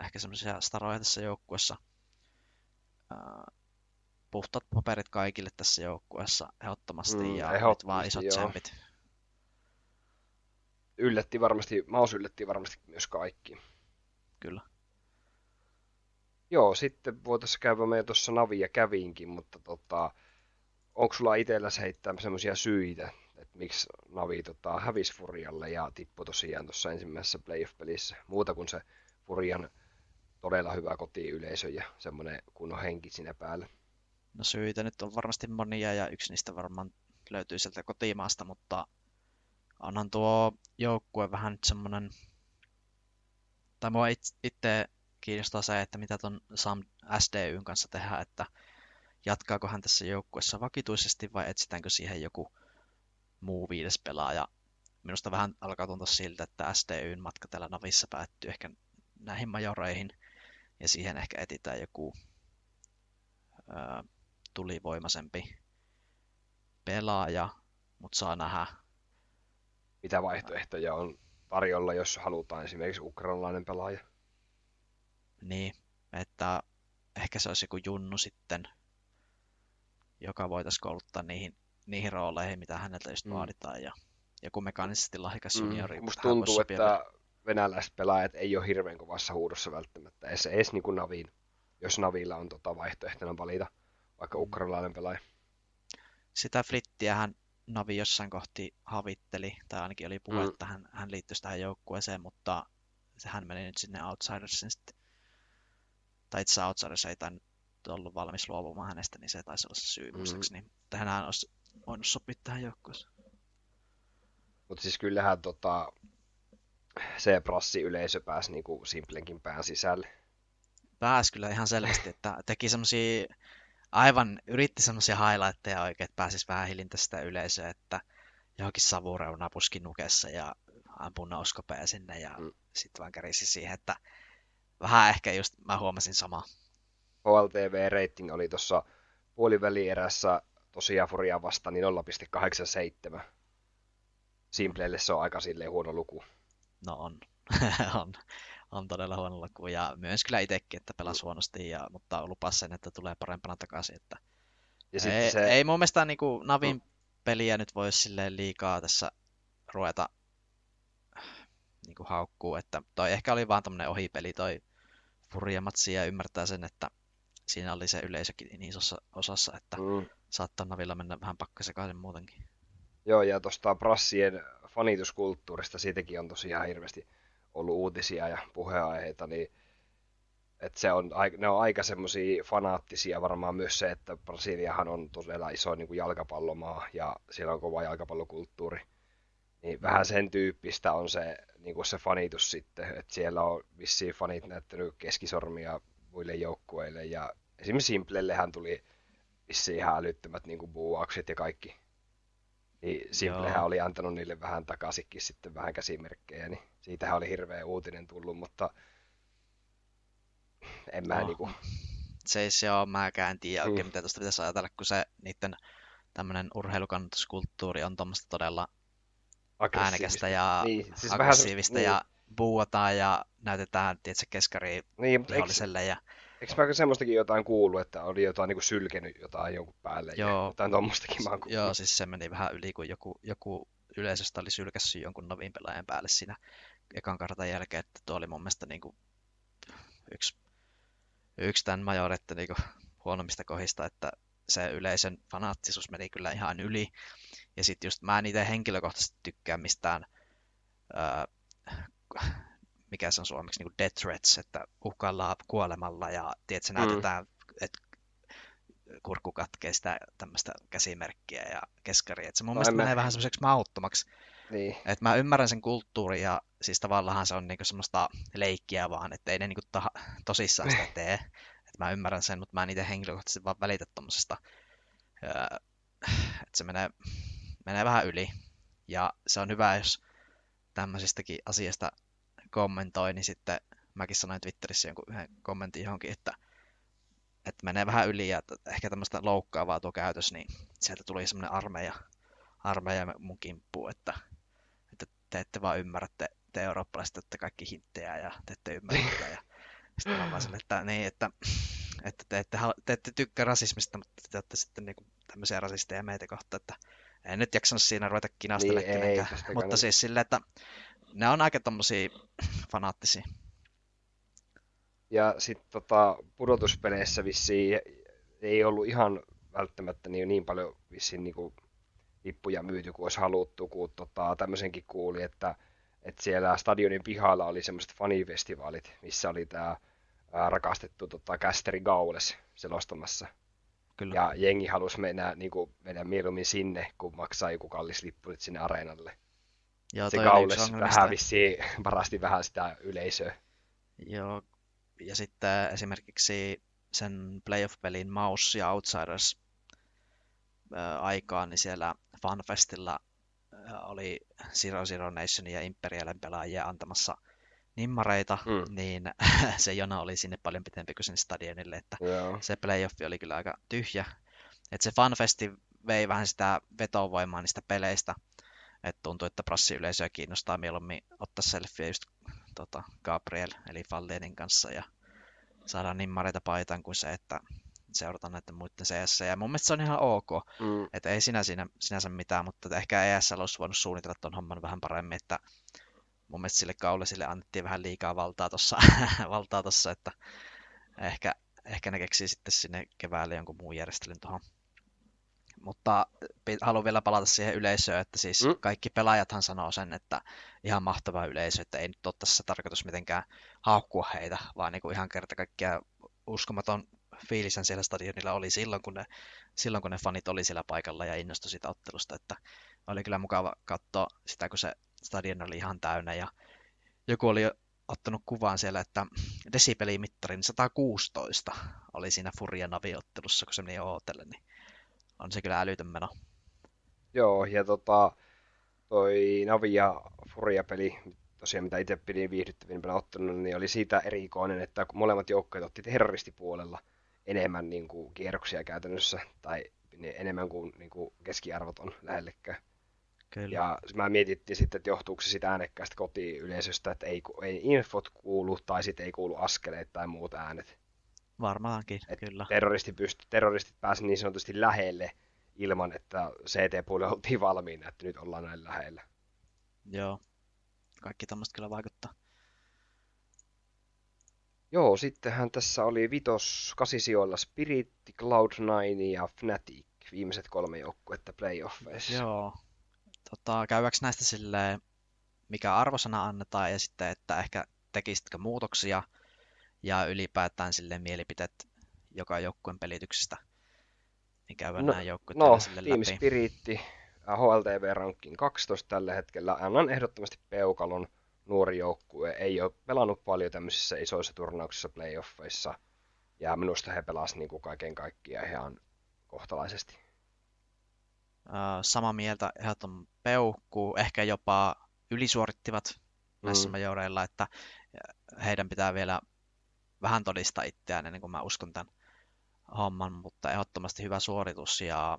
ehkä semmoisia staroja tässä joukkuessa. Puhtaat paperit kaikille tässä joukkueessa ehdottomasti, mm, ja nyt vaan isot tsempit. Yllätti varmasti, Maus yllätti varmasti myös kaikki. Kyllä. Joo, sitten voitaisiin käydä me tuossa Navia käviinkin, mutta tota, onko sulla itsellä heittää semmoisia syitä, että miksi Navi tota, hävisi Furialle ja tippui tosiaan tuossa ensimmäisessä playoff-pelissä, muuta kuin se Furian todella hyvä kotiyleisö ja semmoinen kunnon henki siinä päällä. No syitä nyt on varmasti monia ja yksi niistä varmaan löytyy sieltä kotimaasta, mutta onhan tuo joukkue vähän nyt semmoinen, tai mua itse kiinnostaa se, että mitä tuon Sam SDYn kanssa tehdään, että jatkaako hän tässä joukkuessa vakituisesti vai etsitäänkö siihen joku muu viides pelaaja. Minusta vähän alkaa tuntua siltä, että SDYn matka täällä Navissa päättyy ehkä näihin majoreihin ja siihen ehkä etitään joku ää, tulivoimaisempi pelaaja, mutta saa nähdä. Mitä vaihtoehtoja on tarjolla, jos halutaan esimerkiksi ukrainalainen pelaaja? Niin, että ehkä se olisi joku junnu sitten, joka voitaisiin kouluttaa niihin, niihin rooleihin, mitä häneltä just mm. vaaditaan. Ja joku mekaanisesti lahjakas mm. juniori. Musta tuntuu, että venäläiset pelaajat ei ole hirveän kovassa huudossa välttämättä, edes, edes niin kuin Navin. jos Navilla on tota vaihtoehtona valita vaikka ukrainalainen pelaaja. Sitä Frittiähän Navi jossain kohti havitteli, tai ainakin oli puhe, mm. että hän, hän liittyisi tähän joukkueeseen, mutta hän meni nyt sinne Outsidersin sitten. Tai itse Outsiders ei tainnut ollut valmis luovumaan hänestä, niin se taisi olla se syy mm. niin hän olisi voinut sopia tähän joukkueeseen. Mutta siis kyllähän tota, se prassi yleisö pääsi niinku Simplenkin pään sisälle. Pääsi kyllä ihan selvästi, että teki semmoisia aivan, yritti semmoisia highlightteja oikein, että pääsisi vähän hilintä sitä yleisöä, että johonkin savureuna puskin nukessa ja ampui nouskopea sinne ja mm. sitten vaan kärisi siihen, että vähän ehkä just mä huomasin samaa. HLTV-rating oli tuossa puolivälierässä tosiaan Furia vastaan niin 0,87. Simpleille se on aika silleen huono luku. No on. on. On todella huono luku. Ja myös kyllä itsekin, että pelasi huonosti, ja, mutta lupas sen, että tulee parempana takaisin. Että ja ei, se... ei mun mielestä niin kuin Navin no. peliä nyt voi silleen liikaa tässä ruveta niin kuin haukkuu, että toi ehkä oli vaan tämmönen ohipeli toi Furjamatsi ja ymmärtää sen, että siinä oli se yleisökin niin isossa osassa, että mm. saattaa Navilla mennä vähän pakkasekaisin muutenkin. Joo, ja tuosta Prassien fanituskulttuurista, siitäkin on tosiaan hirveästi ollut uutisia ja puheenaiheita, niin että se on, ne on aika semmoisia fanaattisia varmaan myös se, että Brasiliahan on todella iso niin kuin jalkapallomaa ja siellä on kova jalkapallokulttuuri. Niin vähän sen tyyppistä on se, niin kuin se fanitus sitten, että siellä on vissiin fanit näyttänyt keskisormia muille joukkueille ja esimerkiksi Simplellehän tuli vissiin ihan älyttömät niin kuin buuaukset ja kaikki niin Simplehän oli antanut niille vähän takaisinkin sitten vähän käsimerkkejä, niin siitähän oli hirveä uutinen tullut, mutta en mä no. niinku... Se ei se ole, mäkään en tiedä oikein, mm. mitä tuosta pitäisi ajatella, kun se niiden tämmöinen urheilukannatuskulttuuri on tuommoista todella äänekästä ja niin, siis aggressiivista vähän, ja niin. buuataan ja näytetään, tiedätkö, keskari niin, viholliselle ja Eikö mä semmoistakin jotain kuullut, että oli jotain niin kuin sylkenyt jotain jonkun päälle? Joo. Jotain tuommoistakin mä oon. Joo, siis se meni vähän yli, kun joku, joku yleisöstä oli sylkässyt jonkun novin pelaajan päälle siinä ekan kartan jälkeen, että tuo oli mun mielestä niin kuin yksi, yksi tämän majorette niin kuin huonommista kohdista, että se yleisön fanaattisuus meni kyllä ihan yli. Ja sitten just mä en itse henkilökohtaisesti tykkää mistään ää, mikä se on suomeksi, niin kuin death threats, että uhkaillaan kuolemalla ja tiedätkö, mm. näytetään, että kurkku katkee sitä tämmöistä käsimerkkiä ja keskaria. Että se mun no, mielestä mä... menee vähän semmoiseksi mauttomaksi. Niin. Että mä ymmärrän sen kulttuurin ja siis tavallaan se on niinku semmoista leikkiä vaan, että ei ne niinku ta- tosissaan sitä tee. Että mä ymmärrän sen, mutta mä en itse henkilökohtaisesti vaan välitä tommosesta, että se menee, menee vähän yli. Ja se on hyvä, jos tämmöisistäkin asiasta kommentoi, niin sitten mäkin sanoin Twitterissä jonkun yhden kommentin johonkin, että, että menee vähän yli ja ehkä tämmöistä loukkaavaa tuo käytös, niin sieltä tuli semmoinen armeija, armeija mun kimppuun, että, että te ette vaan ymmärrä, te, te eurooppalaiset ette kaikki hinttejä ja te ette ymmärrä sitä. Ja sitten mä vaan että, niin, että, että te, ette, te ette tykkää rasismista, mutta te olette sitten niin kuin tämmöisiä rasisteja meitä kohta, että en nyt jaksanut siinä ruveta kinastelemaan niin, mutta siis silleen, että ne on aika tommosia fanaattisia. Ja sitten tota, pudotuspeleissä vissiin ei ollut ihan välttämättä niin, niin paljon vissiin niin kuin lippuja myyty kuin olisi haluttu, kun tota, tämmöisenkin kuuli, että, että siellä stadionin pihalla oli semmoiset fanifestivaalit, missä oli tämä rakastettu tota, Kästeri Gaules selostamassa. Kyllä. Ja jengi halusi mennä, niin kuin, mennä mieluummin sinne, kun maksaa joku kallis lippu sinne areenalle. Joo, se Gaules vähän vissiin varasti vähän sitä yleisöä. Joo, ja sitten esimerkiksi sen playoff-pelin Mouse ja Outsiders aikaan, niin siellä FanFestilla oli Zero Zero Nation ja Imperialen pelaajia antamassa nimmareita, mm. niin se jono oli sinne paljon pitempi kuin sinne stadionille, että Joo. se playoffi oli kyllä aika tyhjä. Että se FanFesti vei vähän sitä vetovoimaa niistä peleistä, että tuntuu, että prassiyleisöä kiinnostaa mieluummin ottaa selfieä just tota, Gabriel eli Fallenin kanssa ja saadaan nimmareita paitaan kuin se, että seurataan näiden muiden CS. Ja mun mielestä se on ihan ok. Mm. Että ei sinä, sinä, sinänsä mitään, mutta ehkä ESL olisi voinut suunnitella tuon homman vähän paremmin, että mun mielestä sille sille annettiin vähän liikaa valtaa tuossa, valtaa tossa, että ehkä, ehkä ne keksii sitten sinne keväälle jonkun muun järjestelyn tuohon. Mutta haluan vielä palata siihen yleisöön, että siis mm. kaikki pelaajathan sanoo sen, että ihan mahtava yleisö, että ei nyt ole tässä tarkoitus mitenkään haukkua heitä, vaan niin kuin ihan kerta kaikkiaan uskomaton fiilisen siellä stadionilla oli silloin kun, ne, silloin, kun ne fanit oli siellä paikalla ja innostui siitä ottelusta, että oli kyllä mukava katsoa sitä, kun se stadion oli ihan täynnä ja joku oli ottanut kuvaan siellä, että desibelimittarin 116 oli siinä Furia Navi-ottelussa, kun se meni Ootelle, niin on se kyllä älytön meno. Joo, ja tota, toi Navi ja Furia-peli, tosiaan mitä itse pidin viihdyttävin ottanut, niin oli siitä erikoinen, että kun molemmat joukkueet otti terroristipuolella enemmän niin kuin, kierroksia käytännössä, tai enemmän kuin, niin kuin keskiarvot on lähellekään. Kyllä. Ja mä mietittiin sitten, että johtuuko se sitä äänekkäästä kotiyleisöstä, että ei, ei infot kuulu tai sitten ei kuulu askeleet tai muut äänet. Varmaankin, Et kyllä. Terroristi pysty, terroristit pääsivät niin sanotusti lähelle ilman, että CT-puolella oltiin valmiina, että nyt ollaan näin lähellä. Joo, kaikki tämmöistä kyllä vaikuttaa. Joo, sittenhän tässä oli vitos kasisijoilla Spirit, Cloud9 ja Fnatic, viimeiset kolme joukkuetta playoffeissa. Joo, tota, käydäänkö näistä silleen, mikä arvosana annetaan ja sitten, että ehkä tekisitkö muutoksia ja ylipäätään sille mielipiteet joka joukkueen pelityksestä, niin käydään no, nämä joukkueet no, sille Team läpi. Spiritti, HLTV Rankin 12 tällä hetkellä. Annan ehdottomasti peukalon nuori joukkue. Ei ole pelannut paljon tämmöisissä isoissa turnauksissa, playoffeissa. Ja minusta he pelasivat niin kuin kaiken kaikkiaan ihan kohtalaisesti. Sama mieltä ehdottoman peukku, ehkä jopa ylisuorittivat näissä mm. majoreilla, että heidän pitää vielä vähän todistaa itseään ennen kuin mä uskon tämän homman, mutta ehdottomasti hyvä suoritus ja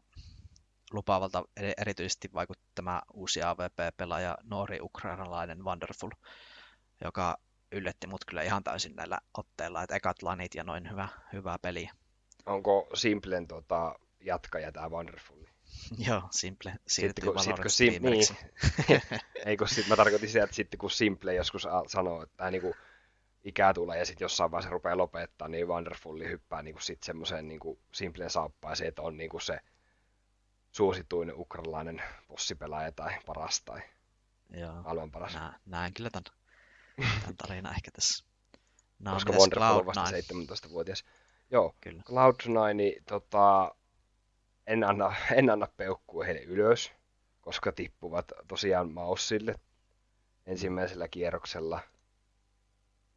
lupaavalta erityisesti vaikutti tämä uusi AVP-pelaaja, nuori ukrainalainen Wonderful, joka yllätti mut kyllä ihan täysin näillä otteilla, että ekat lanit ja noin hyvä, hyvä peli. Onko Simplen tota, jatkaja tämä Wonderful? Joo, Simple siirtyy sitten, kun, sit, kun sim, niin. Ei kun sit mä tarkoitin sitä, että sitten kun Simple joskus sanoo, että niin kuin ikää tulee ja sitten jossain vaiheessa rupeaa lopettaa, niin Wonderfulli hyppää niin sitten semmoiseen niin Simplen saappaaseen, että on niin kuin se suosituin ukrainalainen bossipelaaja tai paras tai Joo. maailman paras. Nä, näen kyllä tämän, tämän tarinan ehkä tässä. No, Koska Wonderful on vasta 17-vuotias. Joo, Kyllä. Cloud9, niin, tota, en anna, en anna peukkua heille ylös, koska tippuvat tosiaan Maussille ensimmäisellä kierroksella.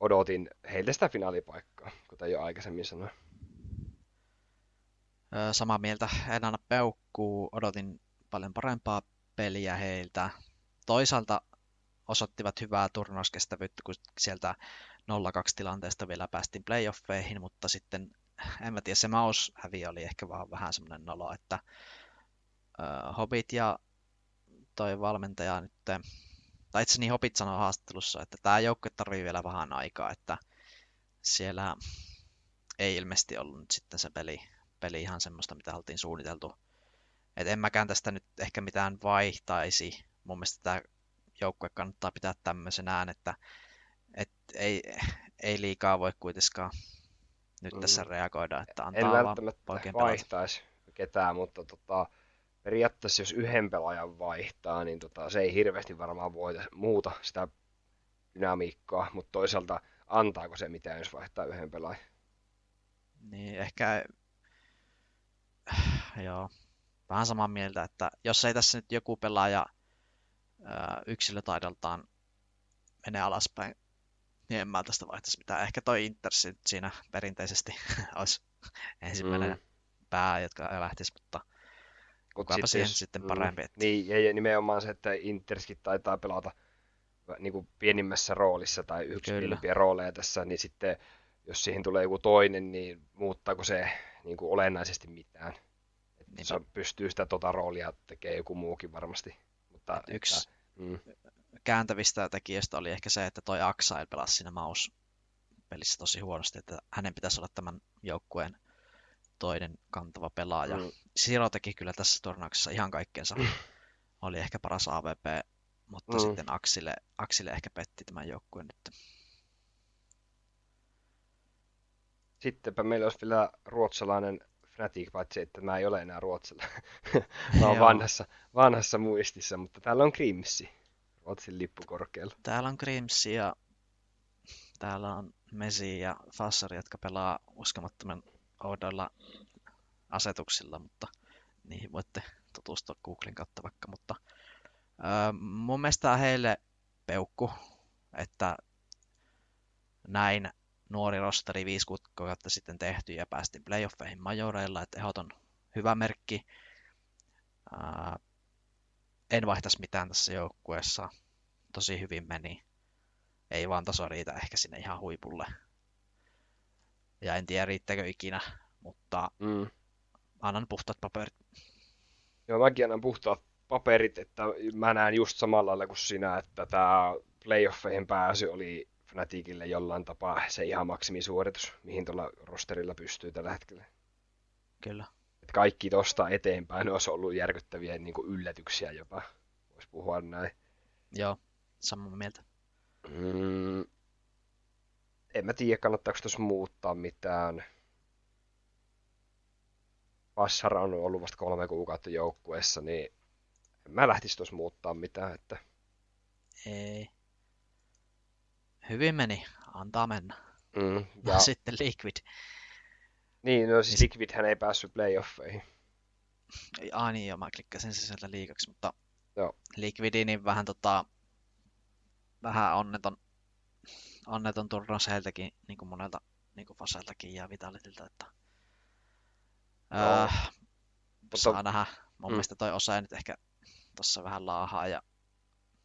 Odotin heille sitä finaalipaikkaa, kuten jo aikaisemmin sanoin. Samaa mieltä, en anna peukkuu, odotin paljon parempaa peliä heiltä. Toisaalta osoittivat hyvää turnauskestävyyttä, kun sieltä 0-2 tilanteesta vielä päästiin playoffeihin, mutta sitten en mä tiedä, se häviö oli ehkä vaan vähän semmoinen nolo, että uh, Hobbit ja toi valmentaja nyt, tai itse niin Hobbit sanoi haastattelussa, että tämä joukkue tarvii vielä vähän aikaa, että siellä ei ilmeisesti ollut nyt sitten se peli, peli ihan semmoista, mitä oltiin suunniteltu. Et en mäkään tästä nyt ehkä mitään vaihtaisi. Mun mielestä tämä joukkue kannattaa pitää tämmöisenään, että et ei, ei liikaa voi kuitenkaan nyt mm. tässä reagoida, että antaa En välttämättä vaihtaisi ketään, mutta tota, periaatteessa jos yhden pelaajan vaihtaa, niin tota, se ei hirveästi varmaan voita muuta sitä dynamiikkaa, mutta toisaalta antaako se mitään, jos vaihtaa yhden pelaajan? Niin, ehkä joo, vähän samaa mieltä, että jos ei tässä nyt joku pelaaja yksilötaidoltaan mene alaspäin niin en mä tästä vaihtaisi mitään. Ehkä toi Inter siinä perinteisesti olisi ensimmäinen mm. pää, jotka lähtisi, mutta kukaapa siihen jos, sitten mm, parempi. Että... Niin, ja nimenomaan se, että Interskin taitaa pelata niin kuin pienimmässä roolissa tai yksi Kyllä. rooleja tässä, niin sitten jos siihen tulee joku toinen, niin muuttaako se niin kuin olennaisesti mitään? Että se pystyy sitä tota roolia tekemään joku muukin varmasti. Mutta, yksi, että, mm kääntävistä tekijöistä oli ehkä se, että toi Aksail pelasi siinä Maus pelissä tosi huonosti, että hänen pitäisi olla tämän joukkueen toinen kantava pelaaja. Mm. Siro teki kyllä tässä turnauksessa ihan kaikkensa. Mm. Oli ehkä paras AVP, mutta mm. sitten Aksille, Aksille ehkä petti tämän joukkueen nyt. Sittenpä meillä olisi vielä ruotsalainen Fnatic, paitsi että mä ei ole enää ruotsalainen. mä oon vanhassa, vanhassa muistissa, mutta täällä on Grimsi. Ruotsin lippu korkealla. Täällä on Grimsi ja täällä on Mesi ja Fassari, jotka pelaa uskomattoman oudoilla asetuksilla, mutta niihin voitte tutustua Googlen kautta vaikka, mutta öö, mun mielestä heille peukku, että näin nuori rosteri 5 kuukautta sitten tehty ja päästiin playoffeihin majoreilla, että ehdoton hyvä merkki. Öö, en vaihtaisi mitään tässä joukkueessa. Tosi hyvin meni. Ei vaan taso riitä ehkä sinne ihan huipulle. Ja en tiedä riittääkö ikinä, mutta mm. annan puhtaat paperit. Joo, mäkin annan puhtaat paperit, että mä näen just samalla lailla kuin sinä, että tämä playoffeihin pääsy oli Fnaticille jollain tapaa se ihan maksimisuoritus, mihin tuolla rosterilla pystyy tällä hetkellä. Kyllä. Et kaikki tosta eteenpäin olisi ollut järkyttäviä niin kuin yllätyksiä jopa, voisi puhua näin. Joo, samaa mieltä. Mm, en mä tiedä, kannattaako tuossa muuttaa mitään. Passara on ollut vasta kolme kuukautta joukkueessa, niin mä lähtisin tuossa muuttaa mitään. Että... Ei. Hyvin meni, antaa mennä. Mm, ja... Sitten Liquid. Niin, no siis niin... Liquid hän ei päässyt playoffeihin. Ai niin, joo, mä klikkasin se sieltä liikaksi, mutta joo. Liquidi niin vähän tota, vähän onneton, onneton turnaus heiltäkin, niin kuin monelta niin kuin Faseltakin ja Vitalitilta, että no. äh, Mutta... saa nähdä. Mun mm. mielestä toi osa nyt ehkä tuossa vähän laahaa ja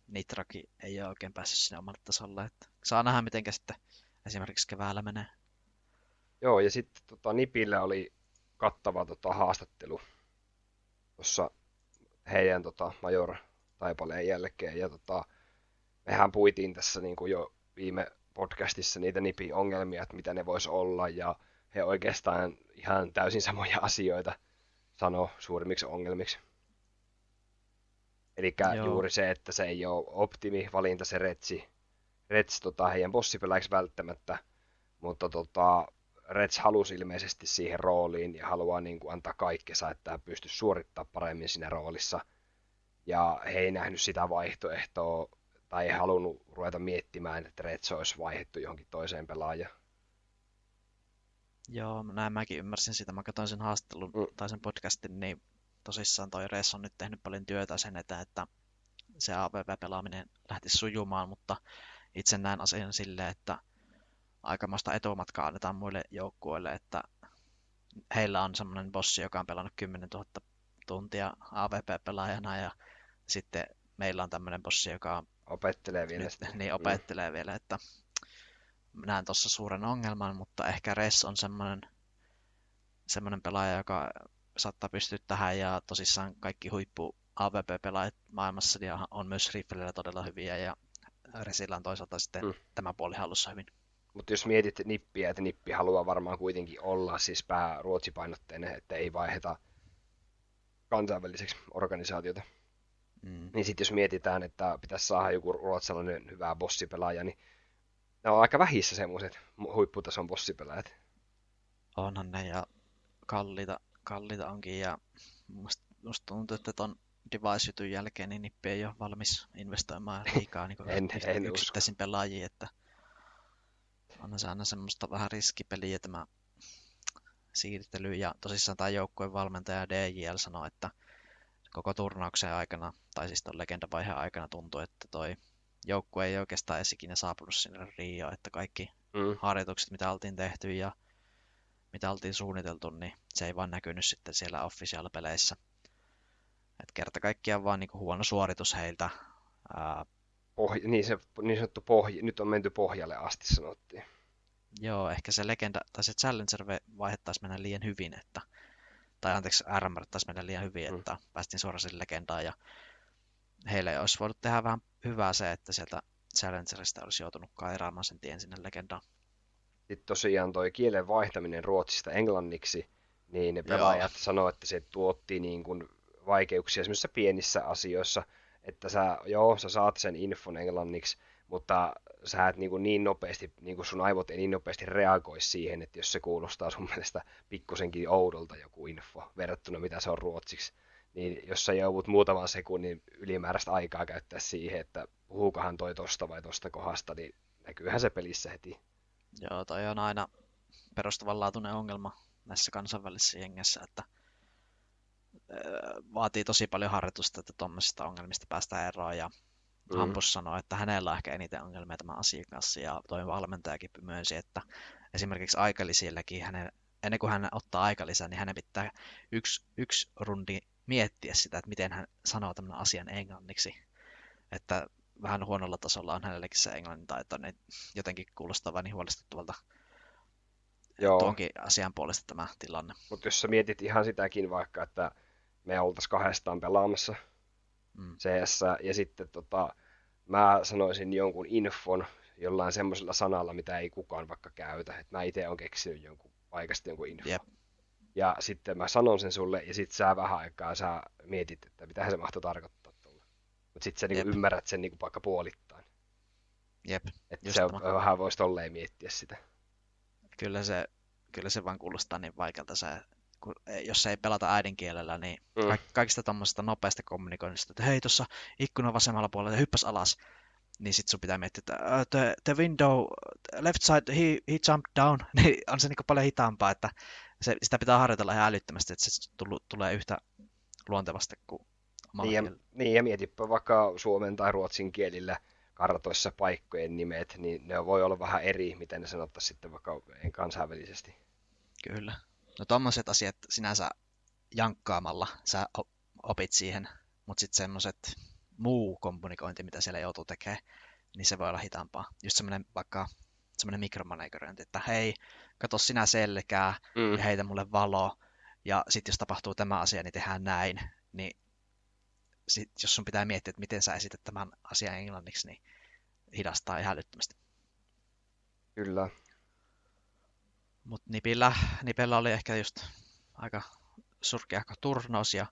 Nitraki ei ole oikein päässyt sinne omalle tasolle. Että saa nähdä, miten sitten esimerkiksi keväällä menee. Joo, ja sitten tota, Nipillä oli kattava tota, haastattelu tuossa heidän tota, Major Taipaleen jälkeen. Ja tota, mehän puitiin tässä niin kuin jo viime podcastissa niitä Nipi-ongelmia, että mitä ne vois olla. Ja he oikeastaan ihan täysin samoja asioita sano suurimmiksi ongelmiksi. Eli juuri se, että se ei ole optimi valinta se Retsi, Rets tota, heidän bossipelaiksi välttämättä, mutta tota, Reds halusi ilmeisesti siihen rooliin ja haluaa niin kuin, antaa kaikkensa, että pysty suorittamaan paremmin siinä roolissa. Ja he ei nähnyt sitä vaihtoehtoa tai ei halunnut ruveta miettimään, että Reds olisi vaihdettu johonkin toiseen pelaajaan. Joo, näin mäkin ymmärsin sitä. Mä katsoin sen haastattelun mm. tai sen podcastin, niin tosissaan toi Res on nyt tehnyt paljon työtä sen eteen, että se AVP-pelaaminen lähtisi sujumaan, mutta itse näen asian silleen, että aikamoista etumatkaa annetaan muille joukkueille, että heillä on semmoinen bossi, joka on pelannut 10 000 tuntia AVP-pelaajana ja sitten meillä on tämmöinen bossi, joka opettelee vielä. Nyt, niin, opettelee mm. vielä, että näen tuossa suuren ongelman, mutta ehkä Res on semmoinen, semmoinen pelaaja, joka saattaa pystyä tähän ja tosissaan kaikki huippu AVP-pelaajat maailmassa ja on myös Riffelillä todella hyviä ja Resillä on toisaalta sitten mm. tämä puoli hallussa hyvin. Mutta jos mietit nippiä, että nippi haluaa varmaan kuitenkin olla siis pää ruotsipainotteinen, että ei vaiheta kansainväliseksi organisaatiota. Mm. Niin sitten jos mietitään, että pitäisi saada joku ruotsalainen hyvä bossipelaaja, niin ne on aika vähissä semmoiset huipputason bossipelaajat. Onhan ne ja kalliita, kalliita onkin ja musta, musta tuntuu, että ton device-jutun jälkeen niin Nippi ei ole valmis investoimaan liikaa niin en, en yksittäisiin pelaajiin, että on se aina semmoista vähän riskipeliä tämä siirtely ja tosissaan tämä joukkueen valmentaja DJL sanoi, että koko turnauksen aikana, tai siis tuon legendavaiheen aikana tuntui, että toi joukkue ei oikeastaan edes ikinä saapunut sinne Rioon, että kaikki mm. harjoitukset, mitä oltiin tehty ja mitä oltiin suunniteltu, niin se ei vaan näkynyt sitten siellä official-peleissä. Et kerta kaikkiaan vaan niinku huono suoritus heiltä. Ää... Pohja, niin, se, niin sanottu pohja, nyt on menty pohjalle asti sanottiin. Joo, ehkä se legenda, tai se Challenger vaihe taisi mennä liian hyvin, että, tai anteeksi, RMR taisi mennä liian hyvin, mm. että päästiin suoraan sinne legendaan, ja heille olisi voinut tehdä vähän hyvää se, että sieltä Challengerista olisi joutunut kairaamaan sen tien sinne legendaan. Sitten tosiaan toi kielen vaihtaminen ruotsista englanniksi, niin pelaajat sanoivat, että se tuotti niin kuin vaikeuksia semmoisissa pienissä asioissa, että sä, joo, sä saat sen infon englanniksi, mutta sä et niin, niin nopeasti, niin sun aivot ei niin nopeasti reagoi siihen, että jos se kuulostaa sun mielestä pikkusenkin oudolta joku info verrattuna mitä se on ruotsiksi, niin jos sä joudut muutaman sekunnin ylimääräistä aikaa käyttää siihen, että puhuukohan toi tosta vai tosta kohdasta, niin näkyyhän se pelissä heti. Joo, toi on aina perustavanlaatuinen ongelma näissä kansainvälisissä jengissä, että vaatii tosi paljon harjoitusta, että tuommoisista ongelmista päästään eroon. Ja mm. Hampus sanoi, että hänellä on ehkä eniten ongelmia tämän asian kanssa, ja toi valmentajakin myönsi, että esimerkiksi aikalisilläkin hänen, ennen kuin hän ottaa aikalisän, niin hänen pitää yksi, yksi rundi miettiä sitä, että miten hän sanoo tämän asian englanniksi. Että vähän huonolla tasolla on hänellekin se englannin taito, niin jotenkin kuulostaa vain niin huolestuttavalta Joo. tuonkin asian puolesta tämä tilanne. Mutta jos sä mietit ihan sitäkin vaikka, että me oltaisiin kahdestaan pelaamassa mm. CS, ja sitten tota, mä sanoisin jonkun infon jollain semmoisella sanalla, mitä ei kukaan vaikka käytä. Et mä itse olen keksinyt jonkun paikasta jonkun infon. Yep. Ja sitten mä sanon sen sulle, ja sitten sä vähän aikaa sä mietit, että mitä se mahtoi tarkoittaa tuolla. Mutta sitten sä niinku ymmärrät sen niinku vaikka puolittain. Jep. Että se on, vähän voisi tolleen miettiä sitä. Kyllä se, kyllä se vaan kuulostaa niin vaikealta se kun, jos ei pelata äidinkielellä, niin mm. ka- kaikista tuommoisesta nopeasta kommunikoinnista, että hei, tuossa ikkunan vasemmalla puolella, hyppäs alas, niin sit sun pitää miettiä, että uh, the, the window, left side, he, he jumped down, niin on se niin paljon hitaampaa, että se, sitä pitää harjoitella ihan älyttömästi, että se tullu, tulee yhtä luontevasti kuin niin ja, niin, ja mietipä vaikka suomen tai ruotsin kielillä kartoissa paikkojen nimet, niin ne voi olla vähän eri, miten ne sanottaisiin sitten vaikka kansainvälisesti. Kyllä. No tommoset asiat sinänsä jankkaamalla sä opit siihen, mutta sitten semmoset muu kommunikointi, mitä siellä joutuu tekemään, niin se voi olla hitaampaa. Just semmoinen vaikka semmoinen mikromanegerointi, että hei, kato sinä selkää mm. ja heitä mulle valo, ja sitten jos tapahtuu tämä asia, niin tehdään näin, niin sit, jos sun pitää miettiä, että miten sä esität tämän asian englanniksi, niin hidastaa ihan älyttömästi. Kyllä. Mutta Nipillä, Nipellä oli ehkä just aika surkeahko turnaus ja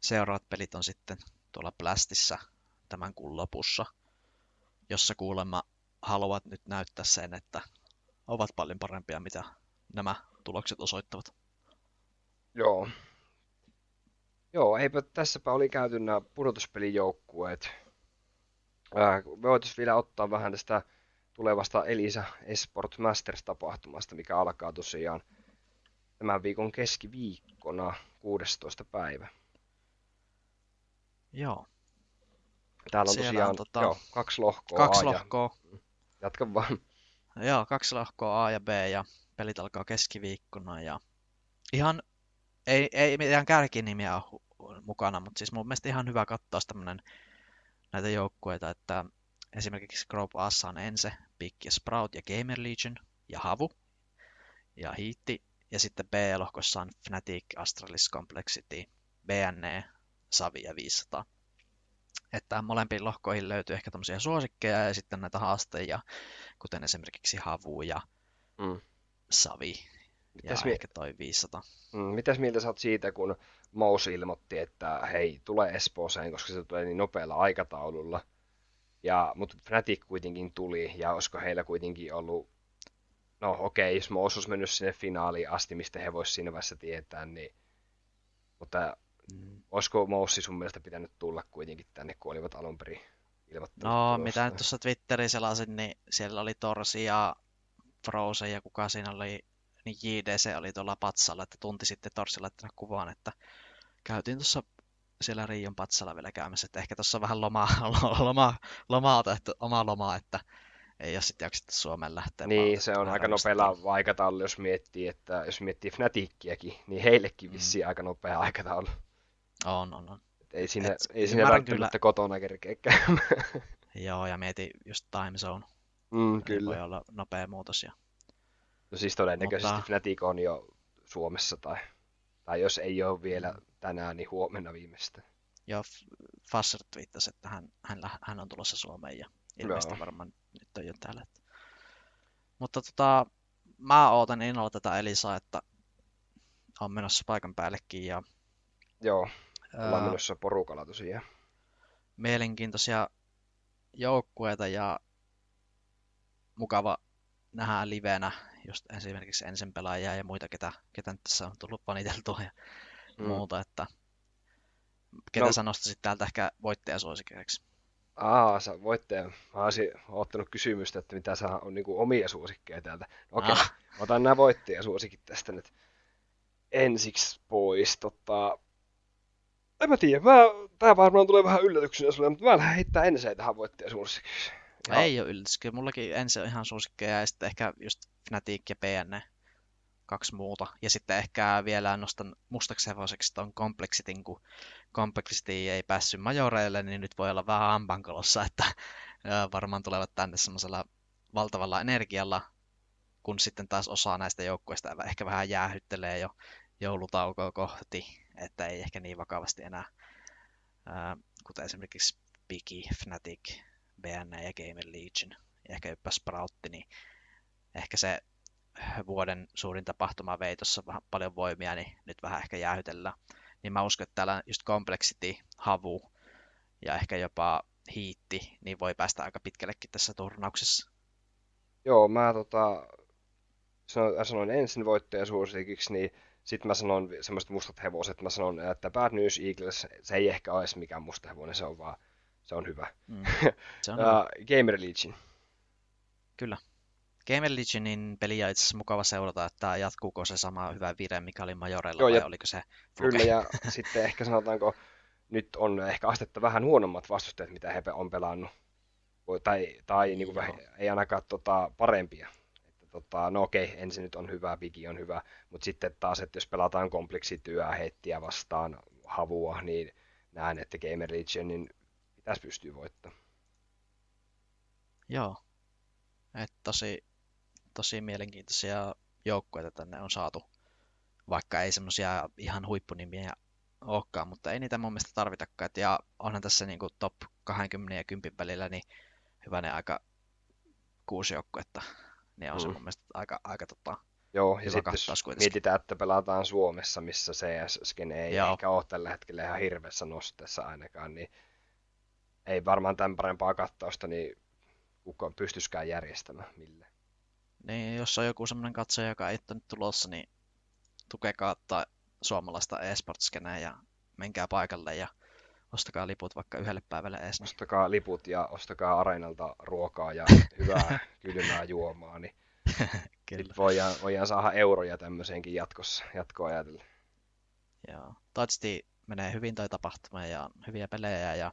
seuraavat pelit on sitten tuolla Blastissa tämän kuun lopussa, jossa kuulemma haluavat nyt näyttää sen, että ovat paljon parempia, mitä nämä tulokset osoittavat. Joo. Joo, eipä tässäpä oli käyty nämä pudotuspelijoukkueet. me voitaisiin vielä ottaa vähän tästä tulevasta Elisa Esport Masters-tapahtumasta, mikä alkaa tosiaan tämän viikon keskiviikkona 16. päivä. Joo. Täällä on Siellä tosiaan on, tota, joo, kaksi lohkoa kaksi A lohkoa. ja... Jatka vaan. Joo, kaksi lohkoa A ja B ja pelit alkaa keskiviikkona ja ihan ei, ei mitään kärkinimiä ole mukana, mutta siis mun mielestä ihan hyvä katsoa tämmönen näitä joukkueita, että Esimerkiksi Group Assa on Ense, Pick ja Sprout ja Gamer Legion ja Havu ja Hiitti. Ja sitten B-lohkossa on Fnatic, Astralis Complexity, BNE, Savi ja 500. Että molempiin lohkoihin löytyy ehkä tämmöisiä suosikkeja ja sitten näitä haasteja, kuten esimerkiksi Havu ja mm. Savi Mitäs ja mi- ehkä toi 500. Mm, mitäs mieltä sä oot siitä, kun Mous ilmoitti, että hei, tulee Espooseen, koska se tulee niin nopealla aikataululla – ja, mutta Fnatic kuitenkin tuli, ja olisiko heillä kuitenkin ollut, no okei, okay, jos Moos olisi mennyt sinne finaaliin asti, mistä he voisivat siinä vaiheessa tietää, niin, mutta mm. olisiko Moussi sun mielestä pitänyt tulla kuitenkin tänne, kun olivat alun perin ilmoittaneet No, tulossa. mitä nyt tuossa Twitterissä selasin, niin siellä oli Torsi ja Frozen ja kuka siinä oli, niin JDC oli tuolla patsalla, että tunti sitten Torsi laittanut kuvaan, että käytiin tuossa siellä Riion patsalla vielä käymässä, että ehkä tuossa on vähän lomaa, lomaa, lomaa otettu, omaa lomaa, että ei ole sitten jaksettu Suomeen lähteä. Niin, se on aika nopealla aikataulu, jos miettii, että jos miettii Fnatickiäkin, niin heillekin vissi mm. aika nopea aikataulu. On, on, on. Et ei siinä, Et, ei siinä välttämättä kyllä... kotona kerkeä Joo, ja mieti just time zone. Mm, kyllä. Voi olla nopea muutos. Ja... No siis todennäköisesti Mutta... Fnatic on jo Suomessa tai, tai jos ei ole vielä mm tänään, niin huomenna viimeistä. Joo, Fasser twiittasi, että hän, hän, hän on tulossa Suomeen ja ilmeisesti Joo. varmaan nyt on jo täällä. Mutta tota, mä ootan innolla tätä Elisaa, että on menossa paikan päällekin. Ja, Joo, ollaan ää, menossa porukalla tosiaan. Mielenkiintoisia joukkueita ja mukava nähdä livenä just esimerkiksi ensin pelaajia ja muita, ketä, ketä nyt tässä on tullut paniteltua ja mm. muuta, että ketä no. sä nostaisit täältä ehkä voittajasuosikeiksi? Aa, sä voittaja. Mä olisin ottanut kysymystä, että mitä saa on niin omia suosikkeja täältä. Okei, okay. ah. otan nämä voittajasuosikit tästä nyt ensiksi pois. Tota, en mä tiedä, mä, tää varmaan tulee vähän yllätyksenä sulle, mutta mä lähden heittää ensin tähän voittajasuosikiksi. Ja... Ei ole yllätys, kyllä mullakin ensin on ihan suosikkeja ja sitten ehkä just Fnatic ja PN, kaksi muuta. Ja sitten ehkä vielä nostan mustaksi hevoseksi tuon Complexitin, kun Complexity ei päässyt majoreille, niin nyt voi olla vähän ambankolossa, että varmaan tulevat tänne semmoisella valtavalla energialla, kun sitten taas osa näistä joukkueista ehkä vähän jäähyttelee jo joulutaukoa kohti, että ei ehkä niin vakavasti enää, kuten esimerkiksi Piki, Fnatic, BN ja Gamer Legion, ja ehkä jopa Sproutti, niin ehkä se vuoden suurin tapahtuma vei tuossa paljon voimia, niin nyt vähän ehkä jäähytellään. Niin mä uskon, että täällä just Complexity, Havu ja ehkä jopa Hiitti, niin voi päästä aika pitkällekin tässä turnauksessa. Joo, mä tota, sanoin, sanoin ensin voittajasuosikiksi, niin sitten mä sanon semmoiset mustat hevoset, mä sanon, että Bad News Eagles, se ei ehkä ole mikään musta hevonen, se on vaan, se on hyvä. Mm, se on ja Gamer Legion. Kyllä. Gamer Legionin peliä itse asiassa mukava seurata, että jatkuuko se sama hyvä vire, mikä oli Majorella, Joo, vai ja, oliko se Kyllä, ja sitten ehkä sanotaanko, nyt on ehkä astetta vähän huonommat vastustajat, mitä he on pelannut. Tai, tai niin kuin vähän, ei ainakaan tota, parempia. Että, tota, no okei, ensin nyt on hyvä, Bigi on hyvä, mutta sitten taas, että jos pelataan kompleksityöä hettiä vastaan havua, niin näen, että Gamer Legionin pitäisi pystyä voittamaan. Joo. Et tosi, tosi mielenkiintoisia joukkueita tänne on saatu, vaikka ei semmoisia ihan huippunimiä olekaan, mutta ei niitä mun mielestä tarvitakaan. Ja onhan tässä niin kuin top 20 ja 10 välillä niin hyvänen aika kuusi joukkuetta, niin on mm. se mun mielestä aika, aika tota, Joo, ja sitten jos mietitään, että pelataan Suomessa, missä CS-skene ei Joo. ehkä ole tällä hetkellä ihan hirveässä nosteessa ainakaan, niin ei varmaan tämän parempaa kattausta, niin kukaan pystyisikään järjestämään mille. Niin, jos on joku semmoinen katsoja, joka ei ole nyt tulossa, niin tukekaa tai suomalaista e-sportskeneä ja menkää paikalle ja ostakaa liput vaikka yhdelle päivälle edes. Ostakaa liput ja ostakaa areenalta ruokaa ja hyvää kylmää juomaa, niin Kyllä. Voidaan, voidaan saada euroja tämmöiseenkin jatkossa, jatkoa ajatellen. Joo, toivottavasti menee hyvin toi tapahtuma ja hyviä pelejä ja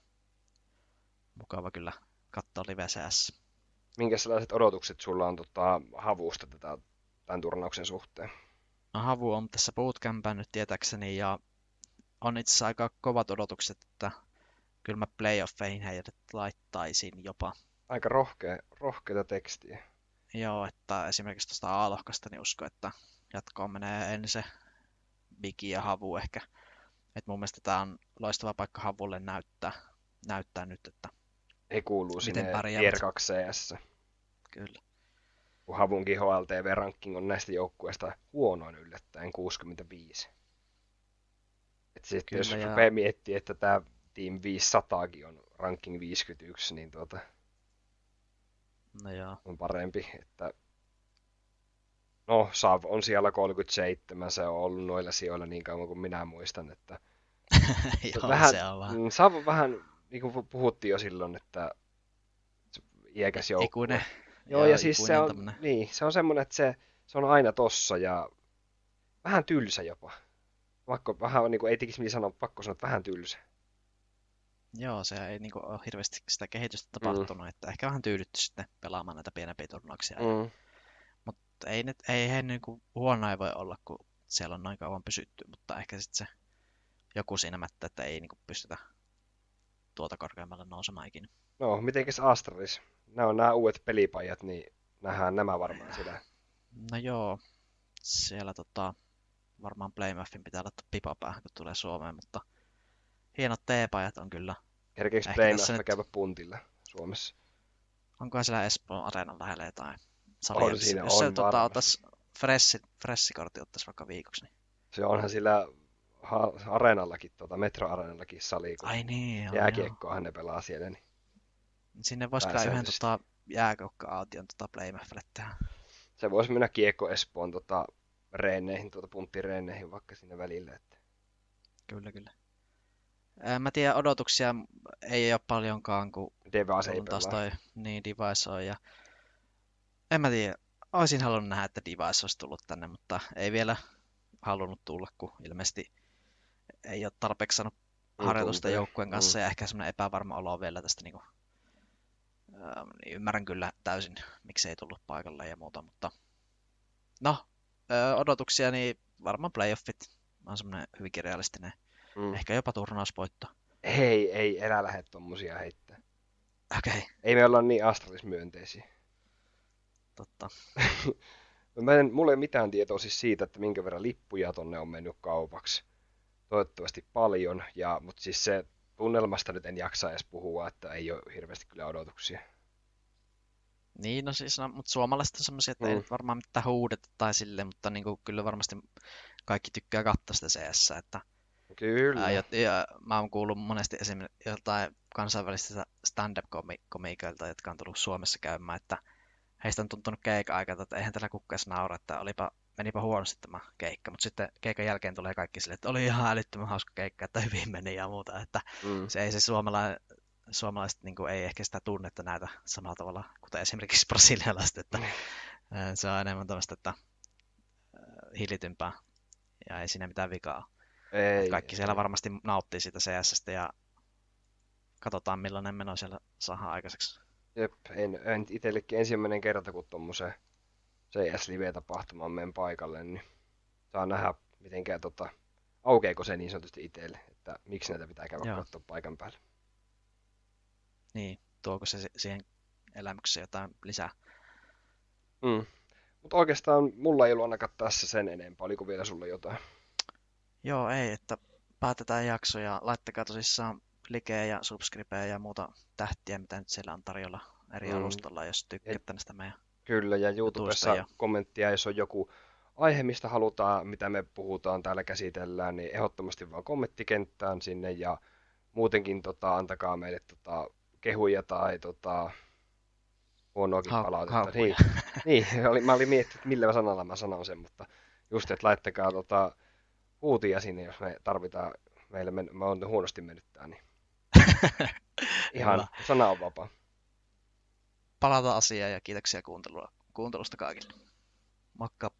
mukava kyllä katsoa live CS sellaiset odotukset sulla on tota, havusta tätä, tämän turnauksen suhteen? No havu on tässä bootcampään nyt tietäkseni ja on itse asiassa aika kovat odotukset, että kyllä mä playoffeihin heidät laittaisin jopa. Aika rohkea, rohkeita tekstiä. Joo, että esimerkiksi tuosta A-lohkasta niin usko, että jatkoon menee ensin se Bigi ja Havu ehkä. Et mun mielestä tämä on loistava paikka Havulle näyttää, näyttää nyt, että ei kuulu sinne Tier 2 CS. Kyllä. Kun Havunkin HLTV-ranking on näistä joukkueista huonoin yllättäen 65. Et sitten Kyllä, jos ja... rupeaa miettimään, että tämä Team 500kin on ranking 51, niin tuota, no joo. on parempi. Että... No, Sav on siellä 37, se on ollut noilla sijoilla niin kauan kuin minä muistan, että Joo, vähän, se on vähän. Mm, Sav on vähän niin kuin puhuttiin jo silloin, että iäkäs joukkue. Ikuinen. Joo, ja siis se on, niin, se on semmoinen, että se, se on aina tossa ja vähän tylsä jopa. Vaikka vähän niin kuin, ei tekisi mitä sanoa, pakko sanoa, että vähän tylsä. Joo, se ei niin kuin, ole hirveästi sitä kehitystä tapahtunut, mm. että ehkä vähän tyydytty sitten pelaamaan näitä pienempiä turnauksia. Mm. Mutta ei, ne, ei he niin kuin, huono ei voi olla, kun siellä on noin kauan pysytty, mutta ehkä sitten se joku siinä mättä, että ei niin kuin, pystytä tuota korkeammalle nousemaan ikinä. No, mitenkäs Astralis? Nämä on nämä uudet pelipajat, niin nähdään nämä varmaan sitä. No joo, siellä tota, varmaan Playmuffin pitää laittaa pipa päähän, kun tulee Suomeen, mutta hienot T-pajat on kyllä. Kerkeekö Playmuff nyt... käydä puntilla Suomessa? Onkohan siellä Espoon areenan lähellä jotain salia? On siinä, jos on se tota, ottaisi Fressi, Fressikortti ottaisi vaikka viikoksi. Niin... Se onhan sillä areenallakin, tuota, metroareenallakin sali, kun Ai niin, jääkiekkoahan ne pelaa siellä. Niin... Sinne voisi kyllä yhden tota, jääkoukka-aution tota Playmeffelle tehdä. Se voisi mennä Kiekko Espoon tota, reeneihin, tuota punttireeneihin vaikka sinne välille. Että... Kyllä, kyllä. Mä tiedän, odotuksia ei ole paljonkaan, kun Device ei taas toi, niin Device on. Ja... En mä tiedä, olisin halunnut nähdä, että Device olisi tullut tänne, mutta ei vielä halunnut tulla, kun ilmeisesti ei ole tarpeeksi saanut harjoitusta joukkueen kanssa mm. ja ehkä semmoinen epävarma olo vielä tästä niin kuin, äh, niin ymmärrän kyllä täysin, miksi ei tullut paikalle ja muuta, mutta no, äh, odotuksia, niin varmaan playoffit on semmoinen hyvin realistinen, mm. ehkä jopa turnausvoitto. Hei, ei, enää lähde tommosia heittää. Okei. Okay. Ei me olla niin astralismyönteisiä. Totta. Mä en, mulla ei mitään tietoa siis siitä, että minkä verran lippuja tonne on mennyt kaupaksi. Toivottavasti paljon, ja, mutta siis se tunnelmasta nyt en jaksa edes puhua, että ei ole hirveästi kyllä odotuksia. Niin, no siis, no, mutta suomalaiset on semmoisia, että mm. ei nyt varmaan mitään huudeta tai sille, mutta niin kuin, kyllä varmasti kaikki tykkää katsoa sitä CS, että Kyllä. Ää, ja, ja, mä oon kuullut monesti esimerkiksi jotain kansainvälisistä stand-up-komikoilta, jotka on tullut Suomessa käymään, että heistä on tuntunut keikka aikaa, että eihän tällä kukkeessa naura, että olipa, menipä huonosti tämä keikka, mutta sitten keikan jälkeen tulee kaikki sille, että oli ihan älyttömän hauska keikka, että hyvin meni ja muuta, että mm. se ei se suomalainen suomalaiset niin kuin, ei ehkä sitä tunnetta näitä samalla tavalla, kuten esimerkiksi brasilialaiset, että mm. se on enemmän tämmöistä, että hillitympää ja ei siinä mitään vikaa. Ei, kaikki ei. siellä varmasti nauttii siitä CS ja katsotaan millainen meno siellä saadaan aikaiseksi. Jep, en, en itsellekin ensimmäinen kerta, kun tuommoiseen CS Live-tapahtumaan menen paikalle, niin saa nähdä, mitenkään tota, aukeeko se niin sanotusti itselle, että miksi näitä pitää käydä katsoa paikan päälle. Niin, tuoko se siihen elämykseen jotain lisää? Mm. Mutta oikeastaan mulla ei ollut ainakaan tässä sen enempää. Oliko vielä sulle jotain? Joo, ei, että päätetään jakso ja laittakaa tosissaan likeä ja subscribeja ja muuta tähtiä, mitä nyt siellä on tarjolla eri mm. alustalla, jos tykkäätte näistä meidän Kyllä, ja YouTubessa ja... kommenttia, jos on joku aihe, mistä halutaan, mitä me puhutaan, täällä käsitellään, niin ehdottomasti vaan kommenttikenttään sinne, ja muutenkin tota, antakaa meille tota, kehuja tai tota, huonoakin ha- palautetta. Niin, niin oli, mä olin miettinyt, että millä sanalla mä sanon sen, mutta just, että laittakaa tota, huutia sinne, jos me tarvitaan, meille men, mä oon huonosti mennyt tää, niin ihan sana on vapaa. Palataan asiaan ja kiitoksia kuuntelusta kaikille. Moikka!